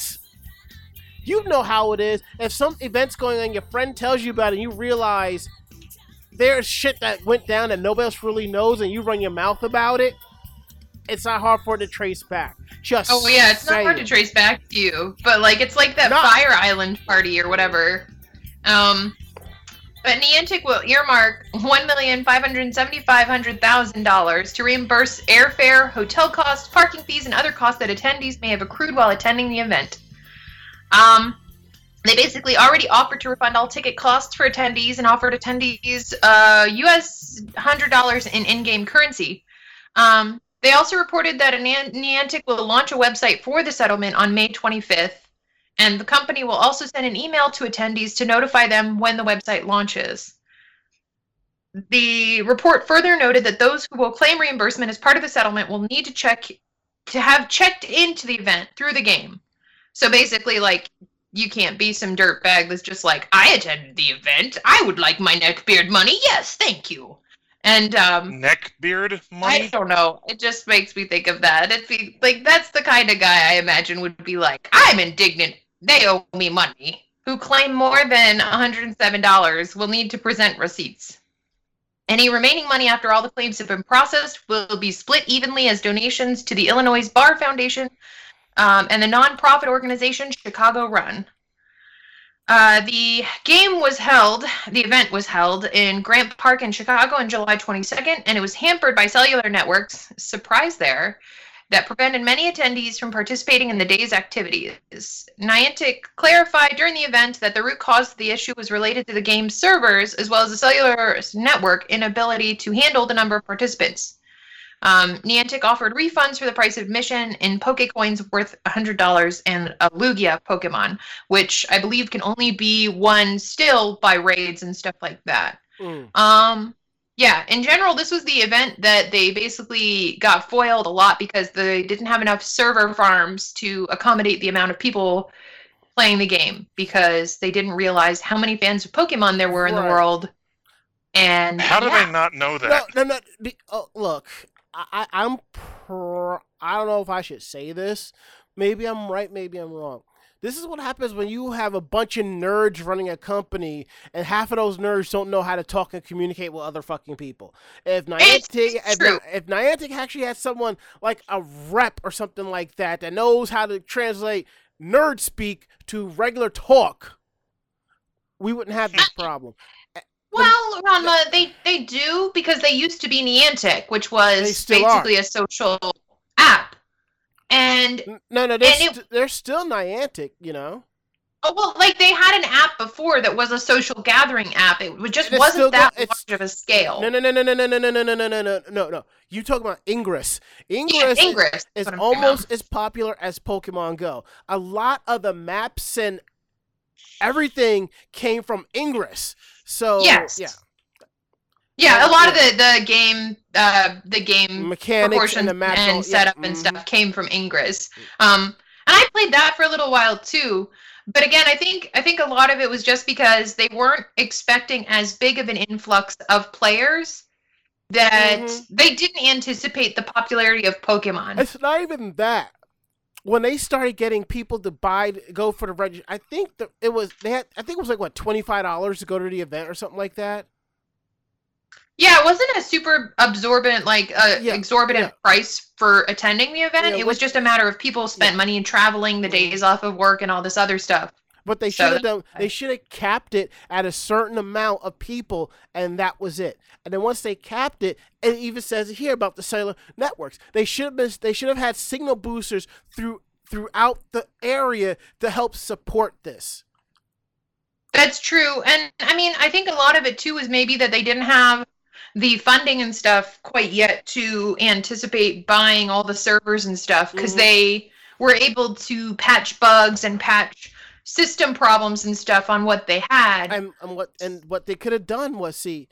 You know how it is. If some event's going on, your friend tells you about it, and you realize there's shit that went down that nobody else really knows, and you run your mouth about it. It's not hard for it to trace back. Just Oh yeah, it's not hard to trace back to you, but like it's like that Not- Fire Island party or whatever. Um, But Niantic will earmark one million five hundred seventy-five hundred thousand dollars to reimburse airfare, hotel costs, parking fees, and other costs that attendees may have accrued while attending the event. Um, they basically already offered to refund all ticket costs for attendees and offered attendees uh, U.S. hundred dollars in in-game currency. Um, they also reported that Nian- Niantic will launch a website for the settlement on May 25th, and the company will also send an email to attendees to notify them when the website launches. The report further noted that those who will claim reimbursement as part of the settlement will need to check to have checked into the event through the game. So basically, like you can't be some dirtbag that's just like, I attended the event. I would like my neckbeard money. Yes, thank you. And um, Neckbeard money. I don't know. It just makes me think of that. It's like that's the kind of guy I imagine would be like, I'm indignant. They owe me money. Who claim more than $107 will need to present receipts. Any remaining money after all the claims have been processed will be split evenly as donations to the Illinois Bar Foundation um, and the nonprofit organization Chicago Run. Uh, the game was held, the event was held in Grant Park in Chicago on July 22nd, and it was hampered by cellular networks, surprise there, that prevented many attendees from participating in the day's activities. Niantic clarified during the event that the root cause of the issue was related to the game's servers as well as the cellular network inability to handle the number of participants. Um, Niantic offered refunds for the price of admission in Pokecoins worth $100 and a Lugia Pokemon, which I believe can only be won still by raids and stuff like that. Mm. Um, yeah, in general, this was the event that they basically got foiled a lot because they didn't have enough server farms to accommodate the amount of people playing the game because they didn't realize how many fans of Pokemon there were in the world. And How did yeah. I not know No, that? no, no. Be, oh, look, I, I'm. Pr- I don't know if I should say this. Maybe I'm right. Maybe I'm wrong. This is what happens when you have a bunch of nerds running a company, and half of those nerds don't know how to talk and communicate with other fucking people. If Niantic, if, if Niantic actually had someone like a rep or something like that that knows how to translate nerd speak to regular talk, we wouldn't have this problem. Well, Ranma, they they do because they used to be Niantic, which was still are. basically a social app. And No, no, they're, And it- st- they're still Niantic, you know. oh, well, like they had an app before that was a social gathering app. It just It's wasn't go- that it's- large of a scale. No, no, no, no, no, no, no, no, no, no, no, no, no, no. You talking about Ingress? yeah, Ingress is- Ingress. is what I'm talking about. almost as popular as Pokemon Go. A lot of the maps and everything came from Ingress. So Yes. yeah, Yeah, a lot yeah. of the the game uh the game mechanics and the map and setup and stuff came from Ingress. Um, and I played that for a little while too. But again, I think I think a lot of it was just because they weren't expecting as big of an influx of players that Mhm. they didn't anticipate the popularity of Pokemon. It's not even that. When they started getting people to buy, go for the register, I think that it was they had. I think it was like what twenty five dollars to go to the event or something like that. yeah, it wasn't a super absorbent like uh, Yeah, exorbitant yeah. price for attending the event. Yeah, it was just a matter of people spent money in traveling, the days off of work, and all this other stuff. But they should have done. They should have capped it at a certain amount of people, and that was it. And then once they capped it, it even says here about the cellular networks. They should have been. They should have had signal boosters through throughout the area to help support this. That's true. And I mean, I think a lot of it too is maybe that they didn't have the funding and stuff quite yet to anticipate buying all the servers and stuff because Mhm. they were able to patch bugs and patch system problems and stuff on what they had. And, and what and what they could have done was see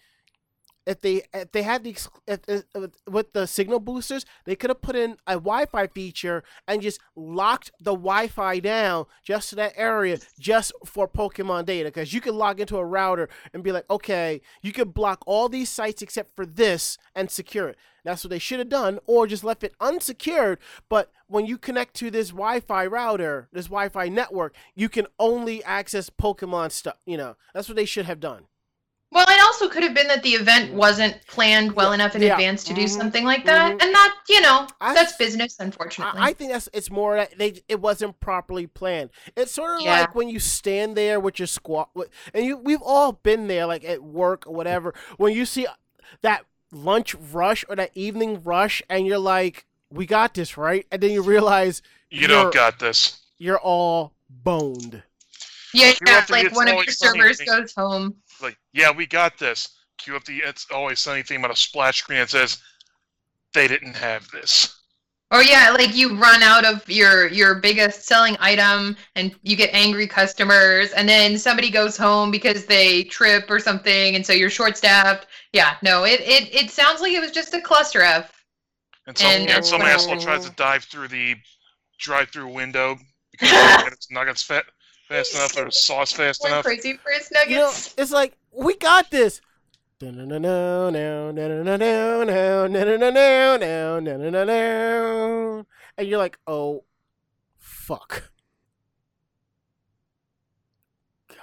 if they if they had the if, if, with the signal boosters, they could have put in a Wi-Fi feature and just locked the Wi-Fi down just to that area just for Pokemon data. Because you could log into a router and be like, okay, you could block all these sites except for this and secure it. That's what they should have done, or just left it unsecured. But when you connect to this Wi-Fi router, this Wi-Fi network, you can only access Pokemon stuff. You know, that's what they should have done. Well, it also could have been that the event wasn't planned well enough in yeah, advance to do mhm, something like that, mhm. and that you know I that's business, unfortunately. I, I think that's it's more that they it wasn't properly planned. It's sort of Yeah. like when you stand there with your squat, and you we've all been there, like at work or whatever. When you see that lunch rush or that evening rush, and you're like, "We got this, right?" And then you realize You don't got this. you're all boned. yeah, Queue up like one of your servers thing. goes home. Like, yeah, we got this. Cue up the It's Always Sunny theme on a splash screen that says, they didn't have this. Or yeah, like you run out of your your biggest selling item and you get angry customers and then somebody goes home because they trip or something and so you're short staffed. Yeah, no, it, it it sounds like it was just a cluster F. And some, And- and some uh, asshole tries to dive through the drive-through window because he his nuggets fa- fast enough or sauce fast Went enough. crazy for his You know, nuggets. it's like we got this and you're like, oh, fuck. God.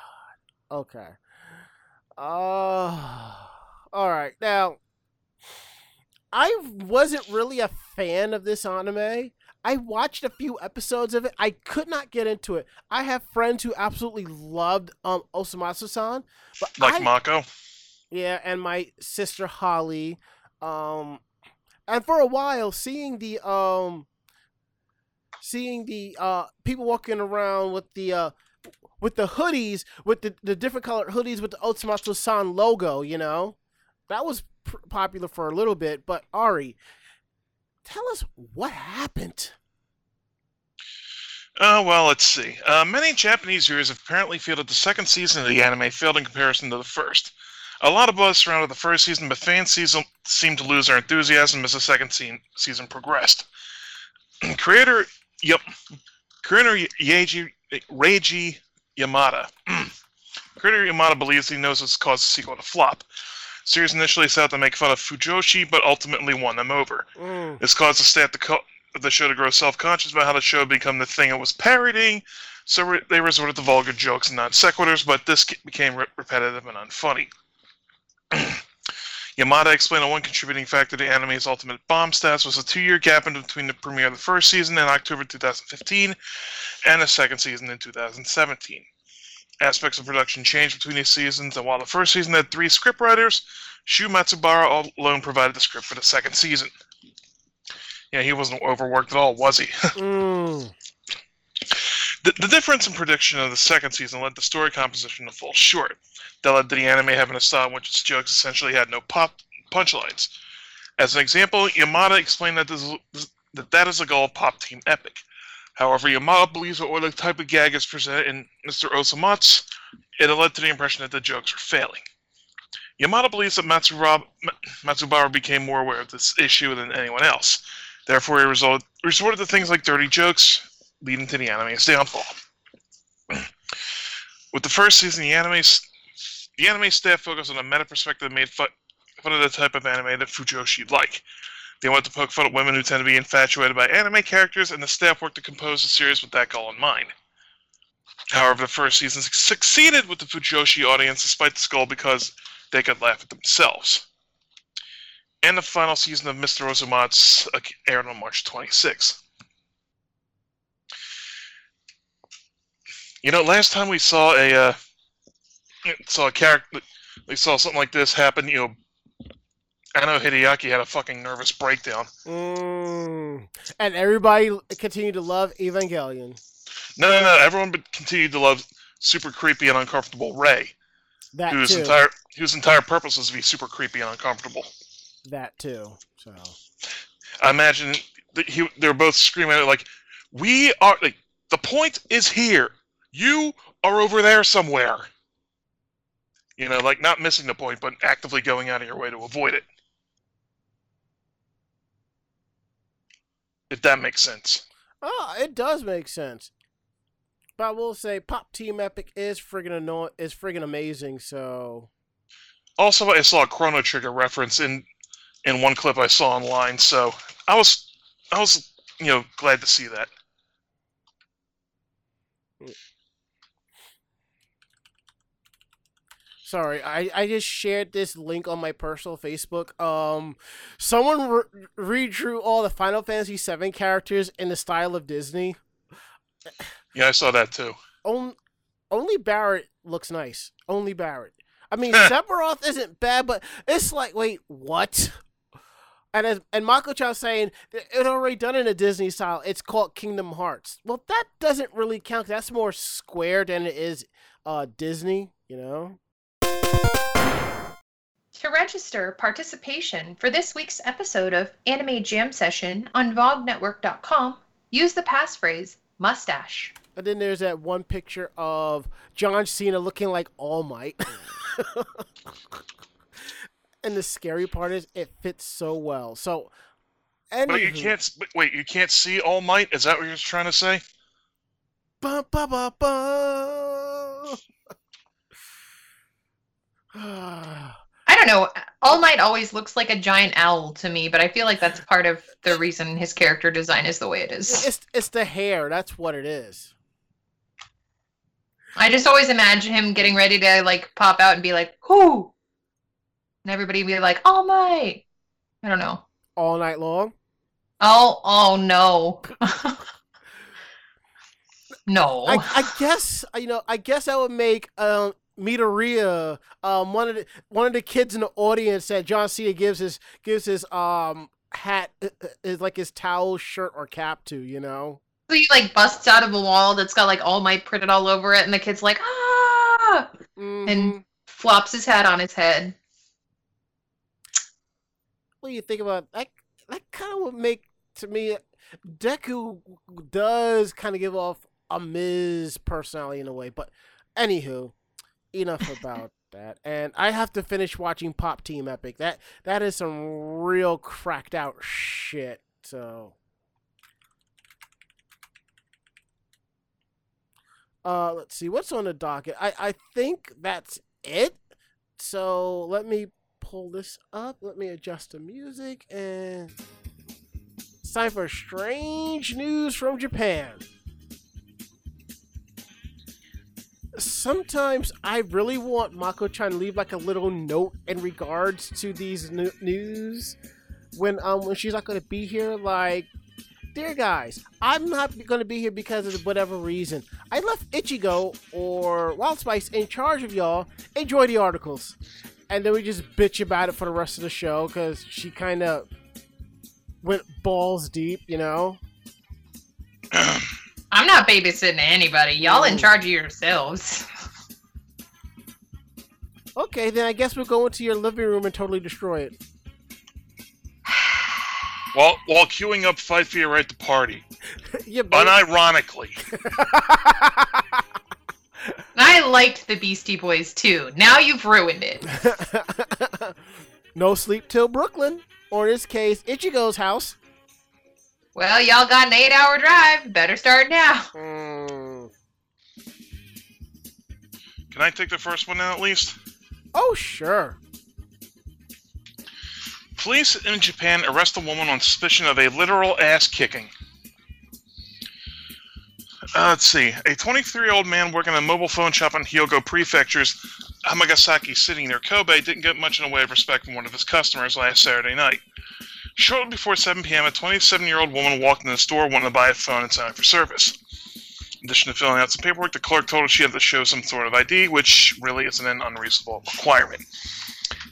Okay. Uh, all right. Now, I wasn't really a fan of this anime. I watched a few episodes of it. I could not get into it. I have friends who absolutely loved um, Osomatsu-san, but like I, Mako yeah, and my sister Holly. Um, and for a while, seeing the um, seeing the uh people walking around with the uh with the hoodies with the the different colored hoodies with the Osomatsu San logo, you know, that was pr- popular for a little bit. But Ari, tell us what happened. Uh, well, let's see. Uh, many Japanese viewers apparently feel that the second season of the anime failed in comparison to the first. A lot of buzz surrounded the first season, but fans season, seemed to lose their enthusiasm as the second se- season progressed. Creator, yep, creator Yeiji, Reiji Yamada. creator Yamada believes he knows what's caused the sequel to flop. Series initially set out to make fun of Fujoshi, but ultimately won them over. Mm. This caused the staff to co- of the show to grow self-conscious about how the show had become the thing it was parodying, so re- they resorted to vulgar jokes and non sequiturs, but this became re- repetitive and unfunny. Yamada explained that one contributing factor to anime's ultimate bomb stats was a two-year gap in between the premiere of the first season in October 2015 and the second season in 2017. Aspects of production changed between these seasons, and while the first season had three scriptwriters, Shu Matsubara alone provided the script for the second season. Yeah, he wasn't overworked at all, was he? Mm. The, difference in prediction of the second season led the story composition to fall short. That led to the anime having a style in which its jokes essentially had no pop punchlines. As an example, Yamada explained that this, that, that is a goal of Pop Team Epic. However, Yamada believes that what the type of gag is presented in Mr. Osomatsu, it led to the impression that the jokes were failing. Yamada believes that Matsubara became more aware of this issue than anyone else. Therefore, he resorted to things like dirty jokes, leading to the anime's downfall. With the first season, the anime, the anime staff focused on a meta perspective that made fun, fun of the type of anime that Fujoshi like. They wanted to poke fun at women who tend to be infatuated by anime characters, and the staff worked to compose the series with that goal in mind. However, the first season succeeded with the Fujoshi audience despite this goal because they could laugh at themselves. And the final season of Mr. Osomatsu uh, aired on March 26. You know, last time we saw a uh, saw a character, we saw something like this happen. You know, I know Hideaki had a fucking nervous breakdown. Mm. And everybody continued to love Evangelion. No, no, no. Everyone continued to love super creepy and uncomfortable Rei, That whose too. entire whose entire purpose was to be super creepy and uncomfortable. That too. So. I imagine that he, they're both screaming at it like, "We are like the point is here. You are over there somewhere." You know, like not missing the point, but actively going out of your way to avoid it. If that makes sense. Oh, it does make sense. But I will say, Pop Team Epic is friggin' annoying, is friggin' amazing. So Also, I saw a Chrono Trigger reference in in one clip I saw online, so I was I was you know glad to see that. Mm. Sorry, I, I just shared this link on my personal Facebook. Um, someone re- redrew all the Final Fantasy 7 characters in the style of Disney. Yeah, I saw that too. On, only Barret looks nice. Only Barret. I mean, Sephiroth isn't bad, but it's like, wait, what? And as and Mako-chan saying it already done in a Disney style. It's called Kingdom Hearts. Well, that doesn't really count. That's more Square than it is uh, Disney. You know. To register participation for this week's episode of Anime Jam Session on VogNetwork.com, use the passphrase mustache. And then there's that one picture of John Cena looking like All Might. and the scary part is it fits so well. So, But you can't. s- Wait, you can't see All Might? Is that what you're trying to say? Ba, ba, ba, ba. I don't know. All Might always looks like a giant owl to me, but I feel like that's part of the reason his character design is the way it is. it's it's the hair. That's what it is. I just always imagine him getting ready to like pop out and be like, "Whoo!" and everybody be like, "All Might." I don't know. All night long. Oh, oh no. no. I, I guess you know. I guess I would make um Midoriya um one of the one of the kids in the audience that John Cena gives his gives his um hat uh, uh, is like his towel, shirt, or cap to. You know. So he like busts out of a wall that's got like All Might printed all over it, and the kid's like, "Ah!" Mhm. and flops his hat on his head. what do you think about that? That kind of would make to me. Deku does kind of give off a Miz personality in a way, but anywho, enough about that. And I have to finish watching Pop Team Epic. That that is some real cracked out shit. So. Uh, let's see what's on the docket. I I think that's it. So let me pull this up. Let me adjust the music and it's time for strange news from Japan. Sometimes I really want Mako-chan to leave like a little note in regards to these new- news when um when she's not going to be here. Like, dear guys, I'm not going to be here because of whatever reason. I left Ichigo or Wild Spice in charge of y'all. Enjoy the articles and then we just bitch about it for the rest of the show because she kind of went balls deep, you know. I'm not babysitting anybody. Y'all in charge of yourselves. Okay, then I guess we'll go into your living room and totally destroy it. While while queuing up Fight for Your Right to Party, yeah, babe. unironically. I liked the Beastie Boys too. Now you've ruined it. no sleep till Brooklyn, or in this case, Ichigo's house. Well, y'all got an eight hour drive. Better start now. Mm. Can I take the first one now at least? Oh, sure. Police in Japan arrest a woman on suspicion of a literal ass kicking. Uh, let's see. A 23 year old man working in a mobile phone shop in Hyogo Prefecture's Hamagasaki City near Kobe didn't get much in the way of respect from one of his customers last Saturday night. Shortly before 7 p.m., a 27 year old woman walked in the store wanting to buy a phone and sign up for service. In addition to filling out some paperwork, the clerk told her she had to show some sort of ID, which really isn't an unreasonable requirement.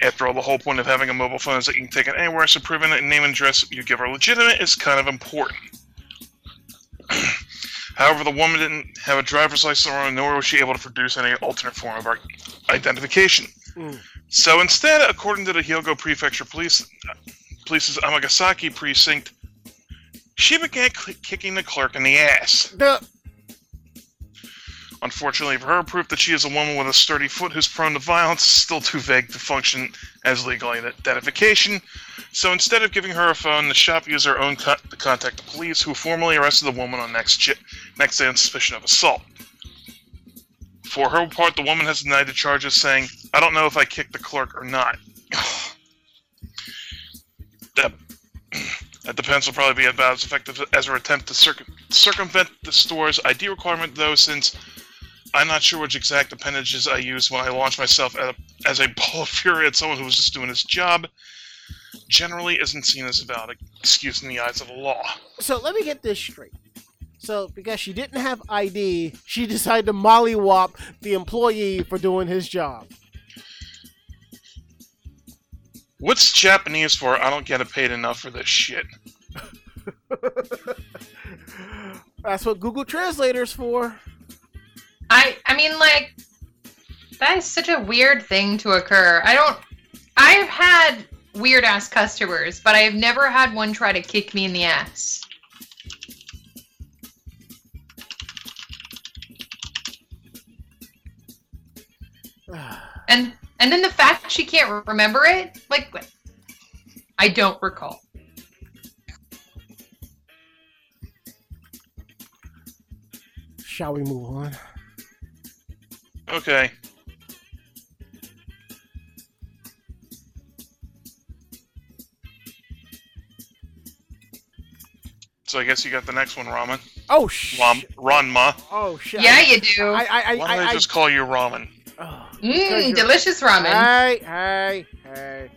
After all, the whole point of having a mobile phone is that you can take it anywhere, so proving that name and address you give are legitimate is kind of important. However, the woman didn't have a driver's license or nor was she able to produce any alternate form of identification. Mm. So instead, according to the Hyogo Prefecture Police, Police's Amagasaki precinct, she began cl- kicking the clerk in the ass. The Unfortunately for her, proof that she is a woman with a sturdy foot who's prone to violence is still too vague to function as legal identification. So instead of giving her a phone, the shop used their own co- to contact the police, who formally arrested the woman on next chi- next day on suspicion of assault. For her part, the woman has denied the charges, saying, "I don't know if I kicked the clerk or not." Oh, that that defense will probably be about as effective as her attempt to circum- circumvent the store's ID requirement, though, since I'm not sure which exact appendages I used when I launched myself a, as a ball of fury at someone who was just doing his job. Generally, isn't seen as a valid excuse in the eyes of the law. So let me get this straight. So because she didn't have ID, she decided to mollywop the employee for doing his job. What's Japanese for? I don't get paid enough for this shit. That's what Google Translator's for. I I mean like that is such a weird thing to occur. I don't I've had weird ass customers, but I've never had one try to kick me in the ass. And and then the fact she can't remember it, like I don't recall. Shall we move on? Okay. So I guess you got the next one, Ramen. Oh sh. Ram- Ranma. Oh shit. Yeah, you do. I I I, Why I, don't I, I, just call you Ramen? Mmm, delicious ramen. Hey, hey, hey.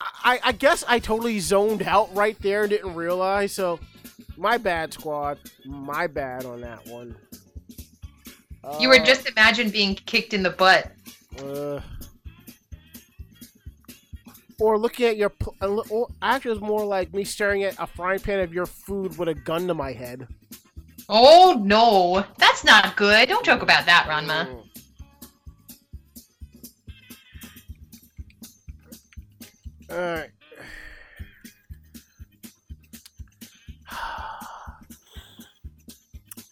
I, I guess I totally zoned out right there and didn't realize. So, my bad, squad. My bad on that one. You were Uh, just imagine being kicked in the butt. uh, or looking at your. pl- uh, Or actually, it's more like me staring at a frying pan of your food with a gun to my head. Oh no, that's not good. Don't joke about that, Ranma. Mm. Alright.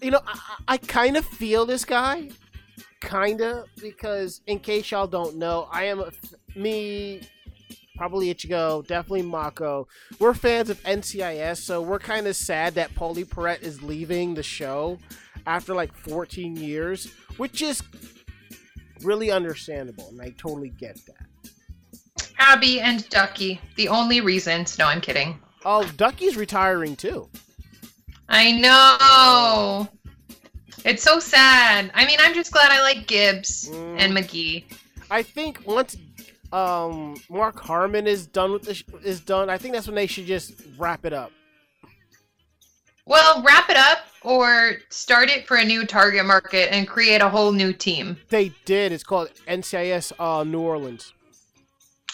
You know, I, I kind of feel this guy, kind of, because in case y'all don't know, I am a me, probably Ichigo, definitely Mako. We're fans of NCIS, so we're kind of sad that Pauley Perrette is leaving the show after like 14 years, which is really understandable, and I totally get that. Abby and Ducky, the only reasons. No, I'm kidding. Oh, Ducky's retiring too. I know. It's so sad. I mean, I'm just glad I like Gibbs Mm. and McGee. I think once um, Mark Harmon is done with the sh- is done, I think that's when they should just wrap it up. Well, wrap it up or start it for a new target market and create a whole new team. They did. It's called NCIS uh, New Orleans.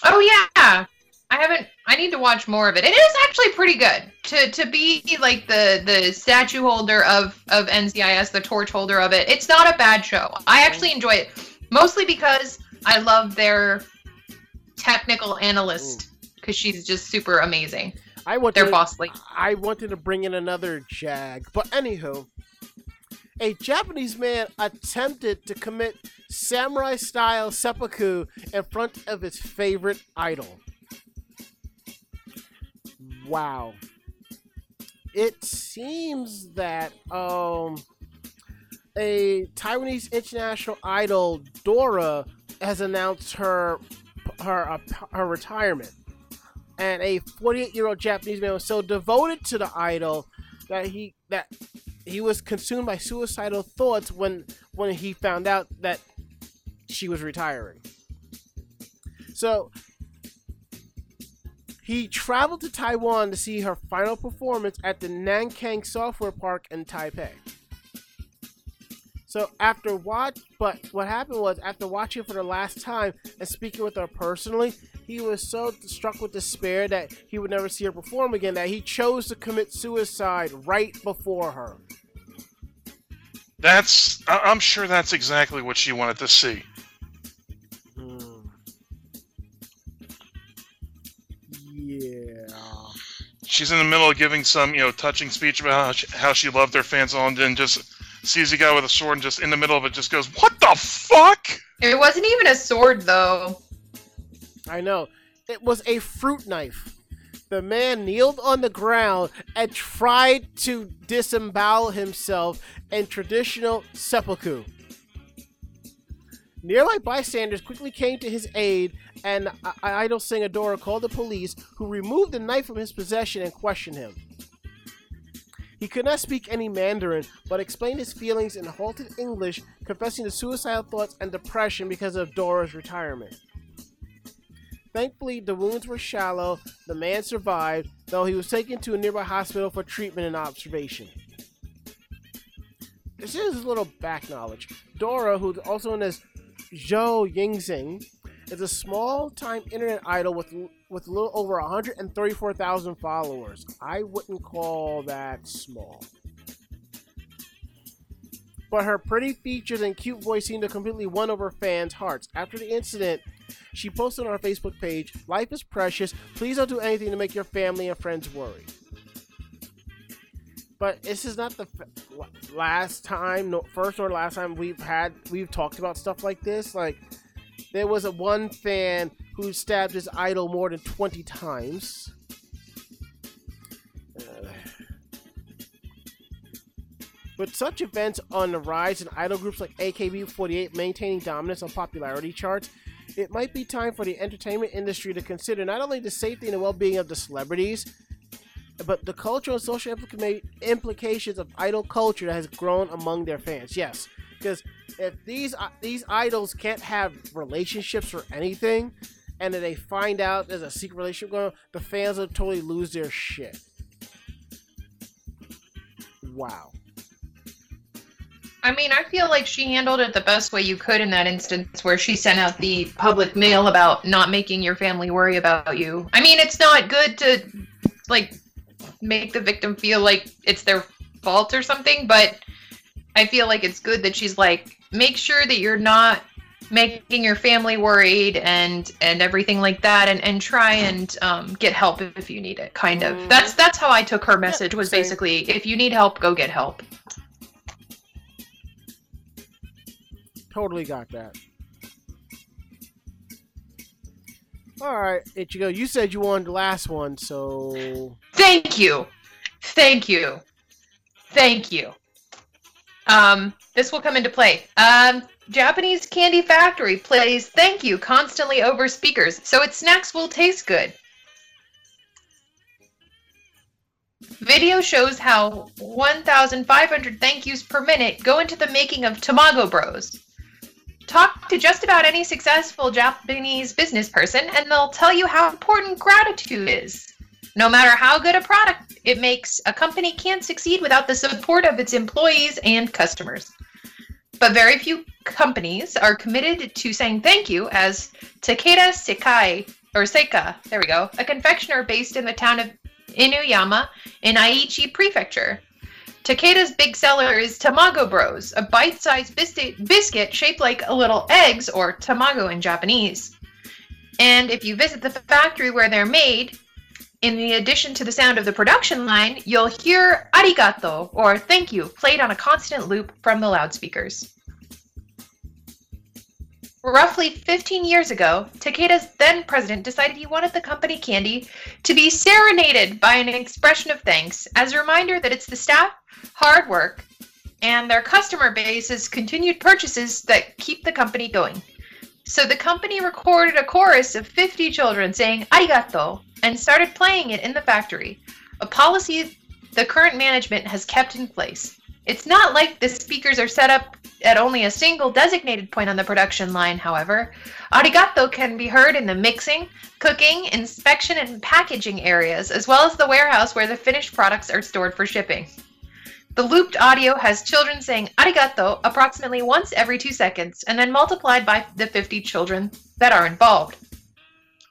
Oh yeah. I haven't I need to watch more of it. It is actually pretty good. To to be like the the statue holder of of NCIS, the torch holder of it. It's not a bad show. I actually enjoy it mostly because I love their technical analyst cuz she's just super amazing. I wanted Their to- boss lady. I wanted to bring in another Jag, but anywho, a Japanese man attempted to commit samurai-style seppuku in front of his favorite idol. Wow. It seems that um a Taiwanese international idol Dora has announced her her uh, her retirement and a 48 year old Japanese man was so devoted to the idol that he that he was consumed by suicidal thoughts when when he found out that she was retiring. So he traveled to Taiwan to see her final performance at the Nankang Software Park in Taipei. So after watch, but what happened was after watching for the last time and speaking with her personally, he was so struck with despair that he would never see her perform again that he chose to commit suicide right before her. That's. I'm sure that's exactly what she wanted to see. Hmm. Yeah. She's in the middle of giving some, you know, touching speech about how she, how she loved her fans, all and then just sees a guy with a sword, and just in the middle of it, just goes, "What the fuck?" It wasn't even a sword though. I know. It was a fruit knife. The man kneeled on the ground and tried to disembowel himself in traditional seppuku. Nearby bystanders quickly came to his aid, and I- I- Idol singer Dora called the police, who removed the knife from his possession and questioned him. He could not speak any Mandarin, but explained his feelings in halted English, confessing to suicidal thoughts and depression because of Dora's retirement. Thankfully, the wounds were shallow. The man survived, though he was taken to a nearby hospital for treatment and observation. This is a little back knowledge. Dora, who's also known as Zhou Yingxing, is a small-time internet idol with with a little over 134,000 followers. I wouldn't call that small. But her pretty features and cute voice seem to completely won over fans' hearts. After the incident, she posted on her Facebook page, Life is precious. Please don't do anything to make your family and friends worry. But this is not the last time, no, first or last time we've had, we've talked about stuff like this. Like, there was a one fan who stabbed his idol more than 20 times. Uh, with such events on the rise and idol groups like AKB48 maintaining dominance on popularity charts, it might be time for the entertainment industry to consider not only the safety and the well being of the celebrities, but the cultural and social implica- implications of idol culture that has grown among their fans. Yes, because if these uh, these idols can't have relationships or anything, and then they find out there's a secret relationship going on, the fans will totally lose their shit. Wow. I mean, I feel like she handled it the best way you could in that instance where she sent out the public mail about not making your family worry about you. I mean, it's not good to like make the victim feel like it's their fault or something, but I feel like it's good that she's like make sure that you're not making your family worried and and everything like that and and try and um, get help if you need it kind of Mhm. that's that's how i took her message was basically if you need help go get help Totally got that. Alright, Ichigo, you go. You said you wanted the last one, so. Thank you. Thank you. Thank you. Um, this will come into play. Um, Japanese Candy Factory plays thank you constantly over speakers, so its snacks will taste good. Video shows how 1,500 thank yous per minute go into the making of Tamagoboro. Talk to just about any successful Japanese business person, and they'll tell you how important gratitude is. No matter how good a product it makes, a company can't succeed without the support of its employees and customers. But very few companies are committed to saying thank you, as Takeda Sekai, or Seika, there we go, a confectioner based in the town of Inuyama in Aichi Prefecture. Takeda's big seller is Tamagoboro, a bite-sized biscuit, biscuit shaped like a little eggs, or tamago in Japanese. And if you visit the factory where they're made, in addition to the sound of the production line, you'll hear arigato or thank you played on a constant loop from the loudspeakers. Roughly 15 years ago, Takeda's then president decided he wanted the company candy to be serenaded by an expression of thanks as a reminder that it's the staff, hard work, and their customer base's continued purchases that keep the company going. So the company recorded a chorus of 50 children saying arigato and started playing it in the factory, a policy the current management has kept in place. It's not like the speakers are set up at only a single designated point on the production line, however. Arigato can be heard in the mixing, cooking, inspection, and packaging areas, as well as the warehouse where the finished products are stored for shipping. The looped audio has children saying arigato approximately once every two seconds, and then multiplied by the 50 children that are involved.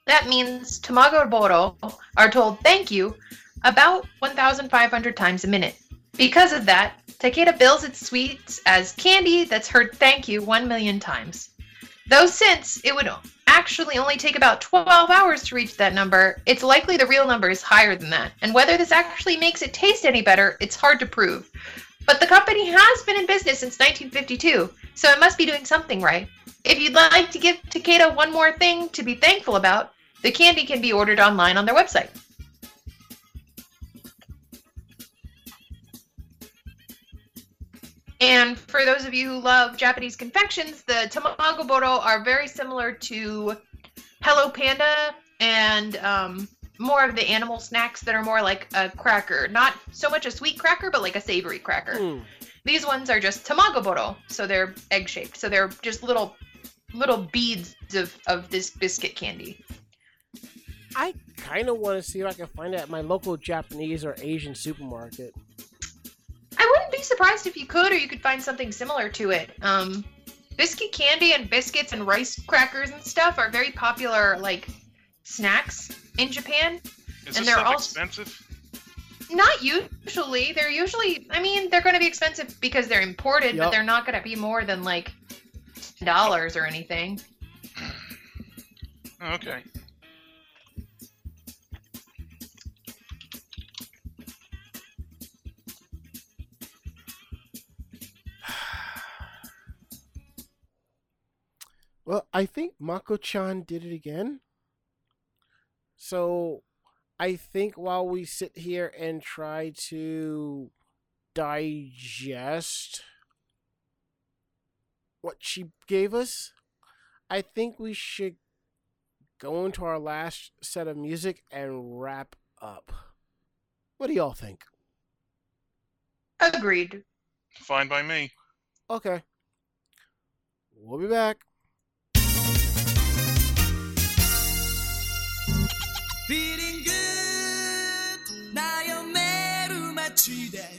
That means Tamagoboro are told thank you about 1,500 times a minute. Because of that, Takeda bills its sweets as candy that's heard thank you 1 million times. Though since it would actually only take about 12 hours to reach that number, it's likely the real number is higher than that. And whether this actually makes it taste any better, it's hard to prove. But the company has been in business since 1952, so it must be doing something right. If you'd like to give Takeda one more thing to be thankful about, the candy can be ordered online on their website. And for those of you who love Japanese confections, the tamagoboro are very similar to Hello Panda and um, more of the animal snacks that are more like a cracker. Not so much a sweet cracker, but like a savory cracker. Mm. These ones are just tamagoboro, so they're egg shaped. So they're just little little beads of, of this biscuit candy. I kind of want to see if I can find it at my local Japanese or Asian supermarket. I wouldn't be surprised if you could, or you could find something similar to it. Um, biscuit candy and biscuits and rice crackers and stuff are very popular, like snacks in Japan. Is and this they're stuff expensive? Not usually. They're usually. I mean, they're going to be expensive because they're imported, yep. but they're not going to be more than like dollars or anything. Okay. Well, I think Mako-chan did it again. So I think while we sit here and try to digest what she gave us, I think we should go into our last set of music and wrap up. What do y'all think? Agreed. Fine by me. Okay. We'll be back. cheated.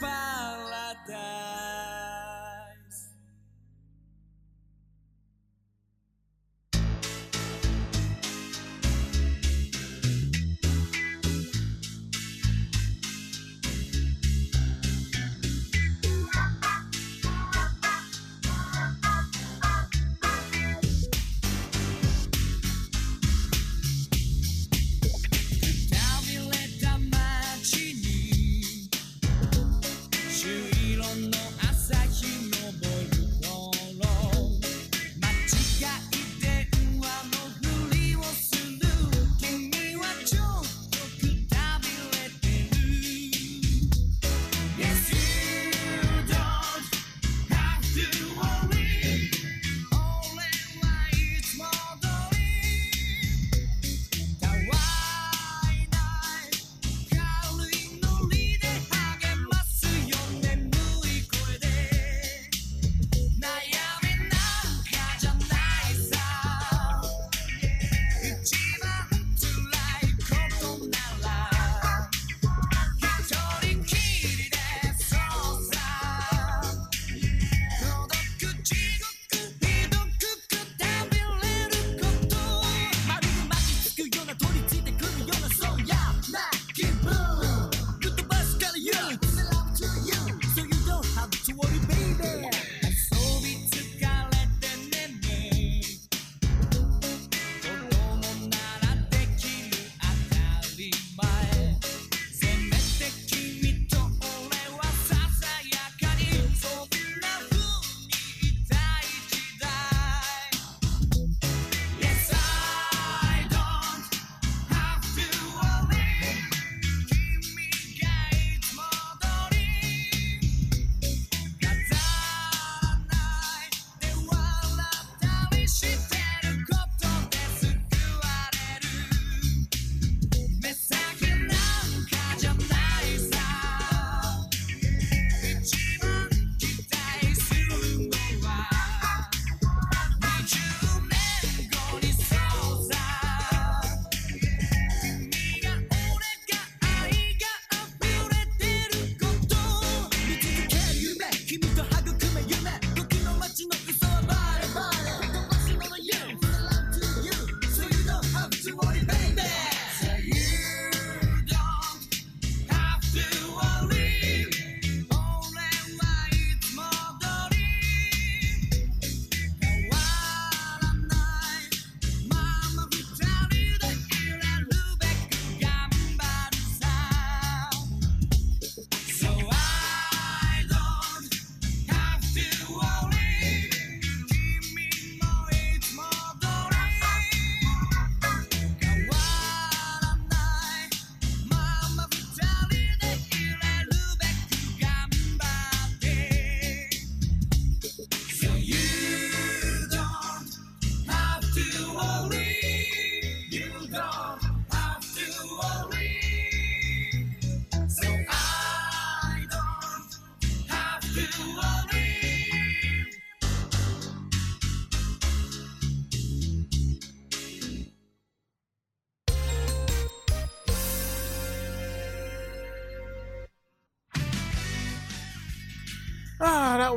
balada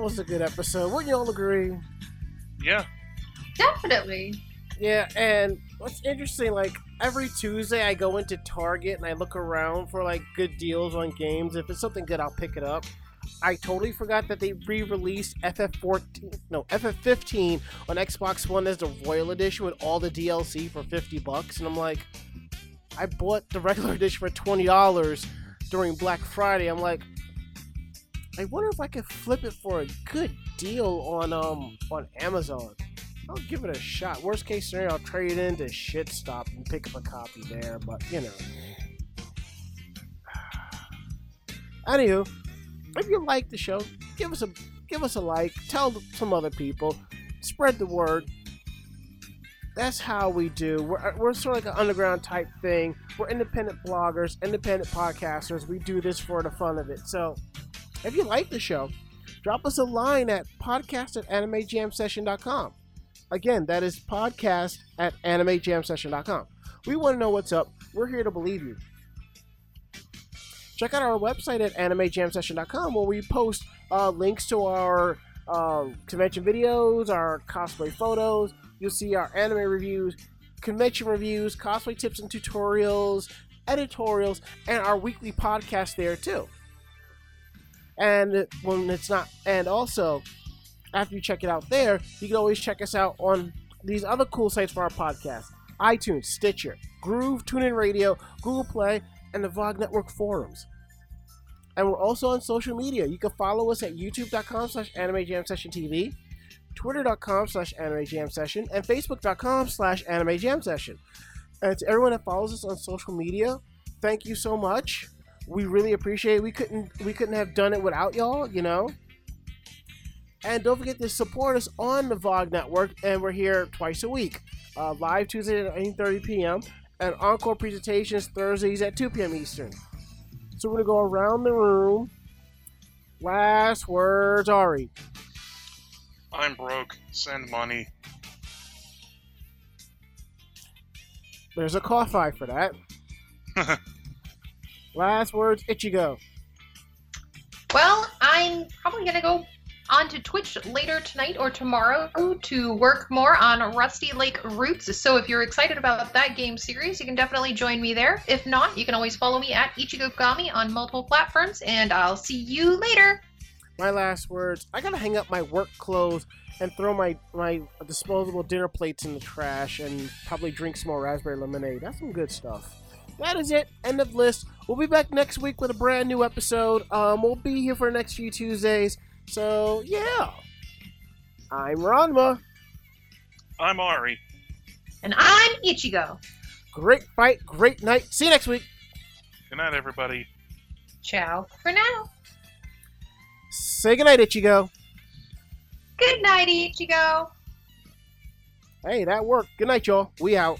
was a good episode. Wouldn't y'all agree? Yeah. Definitely. Yeah, and what's interesting, like every Tuesday I go into Target and I look around for like good deals on games. If it's something good, I'll pick it up. I totally forgot that they re-released FF14, no FF15 on Xbox One as the Royal Edition with all the DLC for 50 bucks, and I'm like, I bought the regular edition for twenty dollars during Black Friday. I'm like, I wonder if I could flip it for a good deal on um on Amazon. I'll give it a shot. Worst case scenario, I'll trade it into Shit Stop and pick up a copy there. But you know. Anywho, if you like the show, give us a give us a like. Tell some other people. Spread the word. That's how we do. We're, uh, we're sort of like an underground type thing. We're independent bloggers, independent podcasters. We do this for the fun of it. So if you like the show, drop us a line at podcast at animejamsession.com. Again, that is podcast at animejamsession.com. We want to know what's up. We're here to believe you. Check out our website at animejamsession.com where we post uh, links to our uh, convention videos, our cosplay photos. You'll see our anime reviews, convention reviews, cosplay tips and tutorials, editorials, and our weekly podcast there too. And when it's not, and also after you check it out there, you can always check us out on these other cool sites for our podcast iTunes, Stitcher, Groove, TuneIn Radio, Google Play, and the VOG Network forums. And we're also on social media. You can follow us at youtube.com slash anime jam session TV, twitter.com slash anime jam session, and facebook.com slash anime jam session. And to everyone that follows us on social media, thank you so much. We really appreciate it. We couldn't we couldn't have done it without y'all, you know. And don't forget to support us on the VOG network, and we're here twice a week. Uh, live Tuesday at 8.30 p.m. and encore presentations Thursdays at 2 p.m. Eastern. So we're going to go around the room. Last words, Ari. I'm broke. Send money. There's a Ko-fi for that. Last words, Ichigo. Well, I'm probably gonna go onto Twitch later tonight or tomorrow to work more on Rusty Lake Roots. So if you're excited about that game series, you can definitely join me there. If not, you can always follow me at Ichigo Kami on multiple platforms, and I'll see you later. My last words. I gotta hang up my work clothes and throw my my disposable dinner plates in the trash and probably drink some more raspberry lemonade. That's some good stuff. That is it. End of list. We'll be back next week with a brand new episode. Um, we'll be here for the next few Tuesdays. So yeah. I'm Ranma. I'm Ari. And I'm Ichigo. Great fight, great night. See you next week. Good night, everybody. Ciao for now. Say goodnight, Ichigo. Good night, Ichigo. Hey, that worked. Good night, y'all. We out.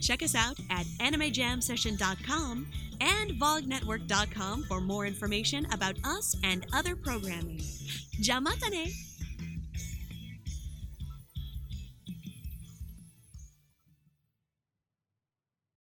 Check us out at animejamsession.com and vognetwork.com for more information about us and other programming. Jamatane!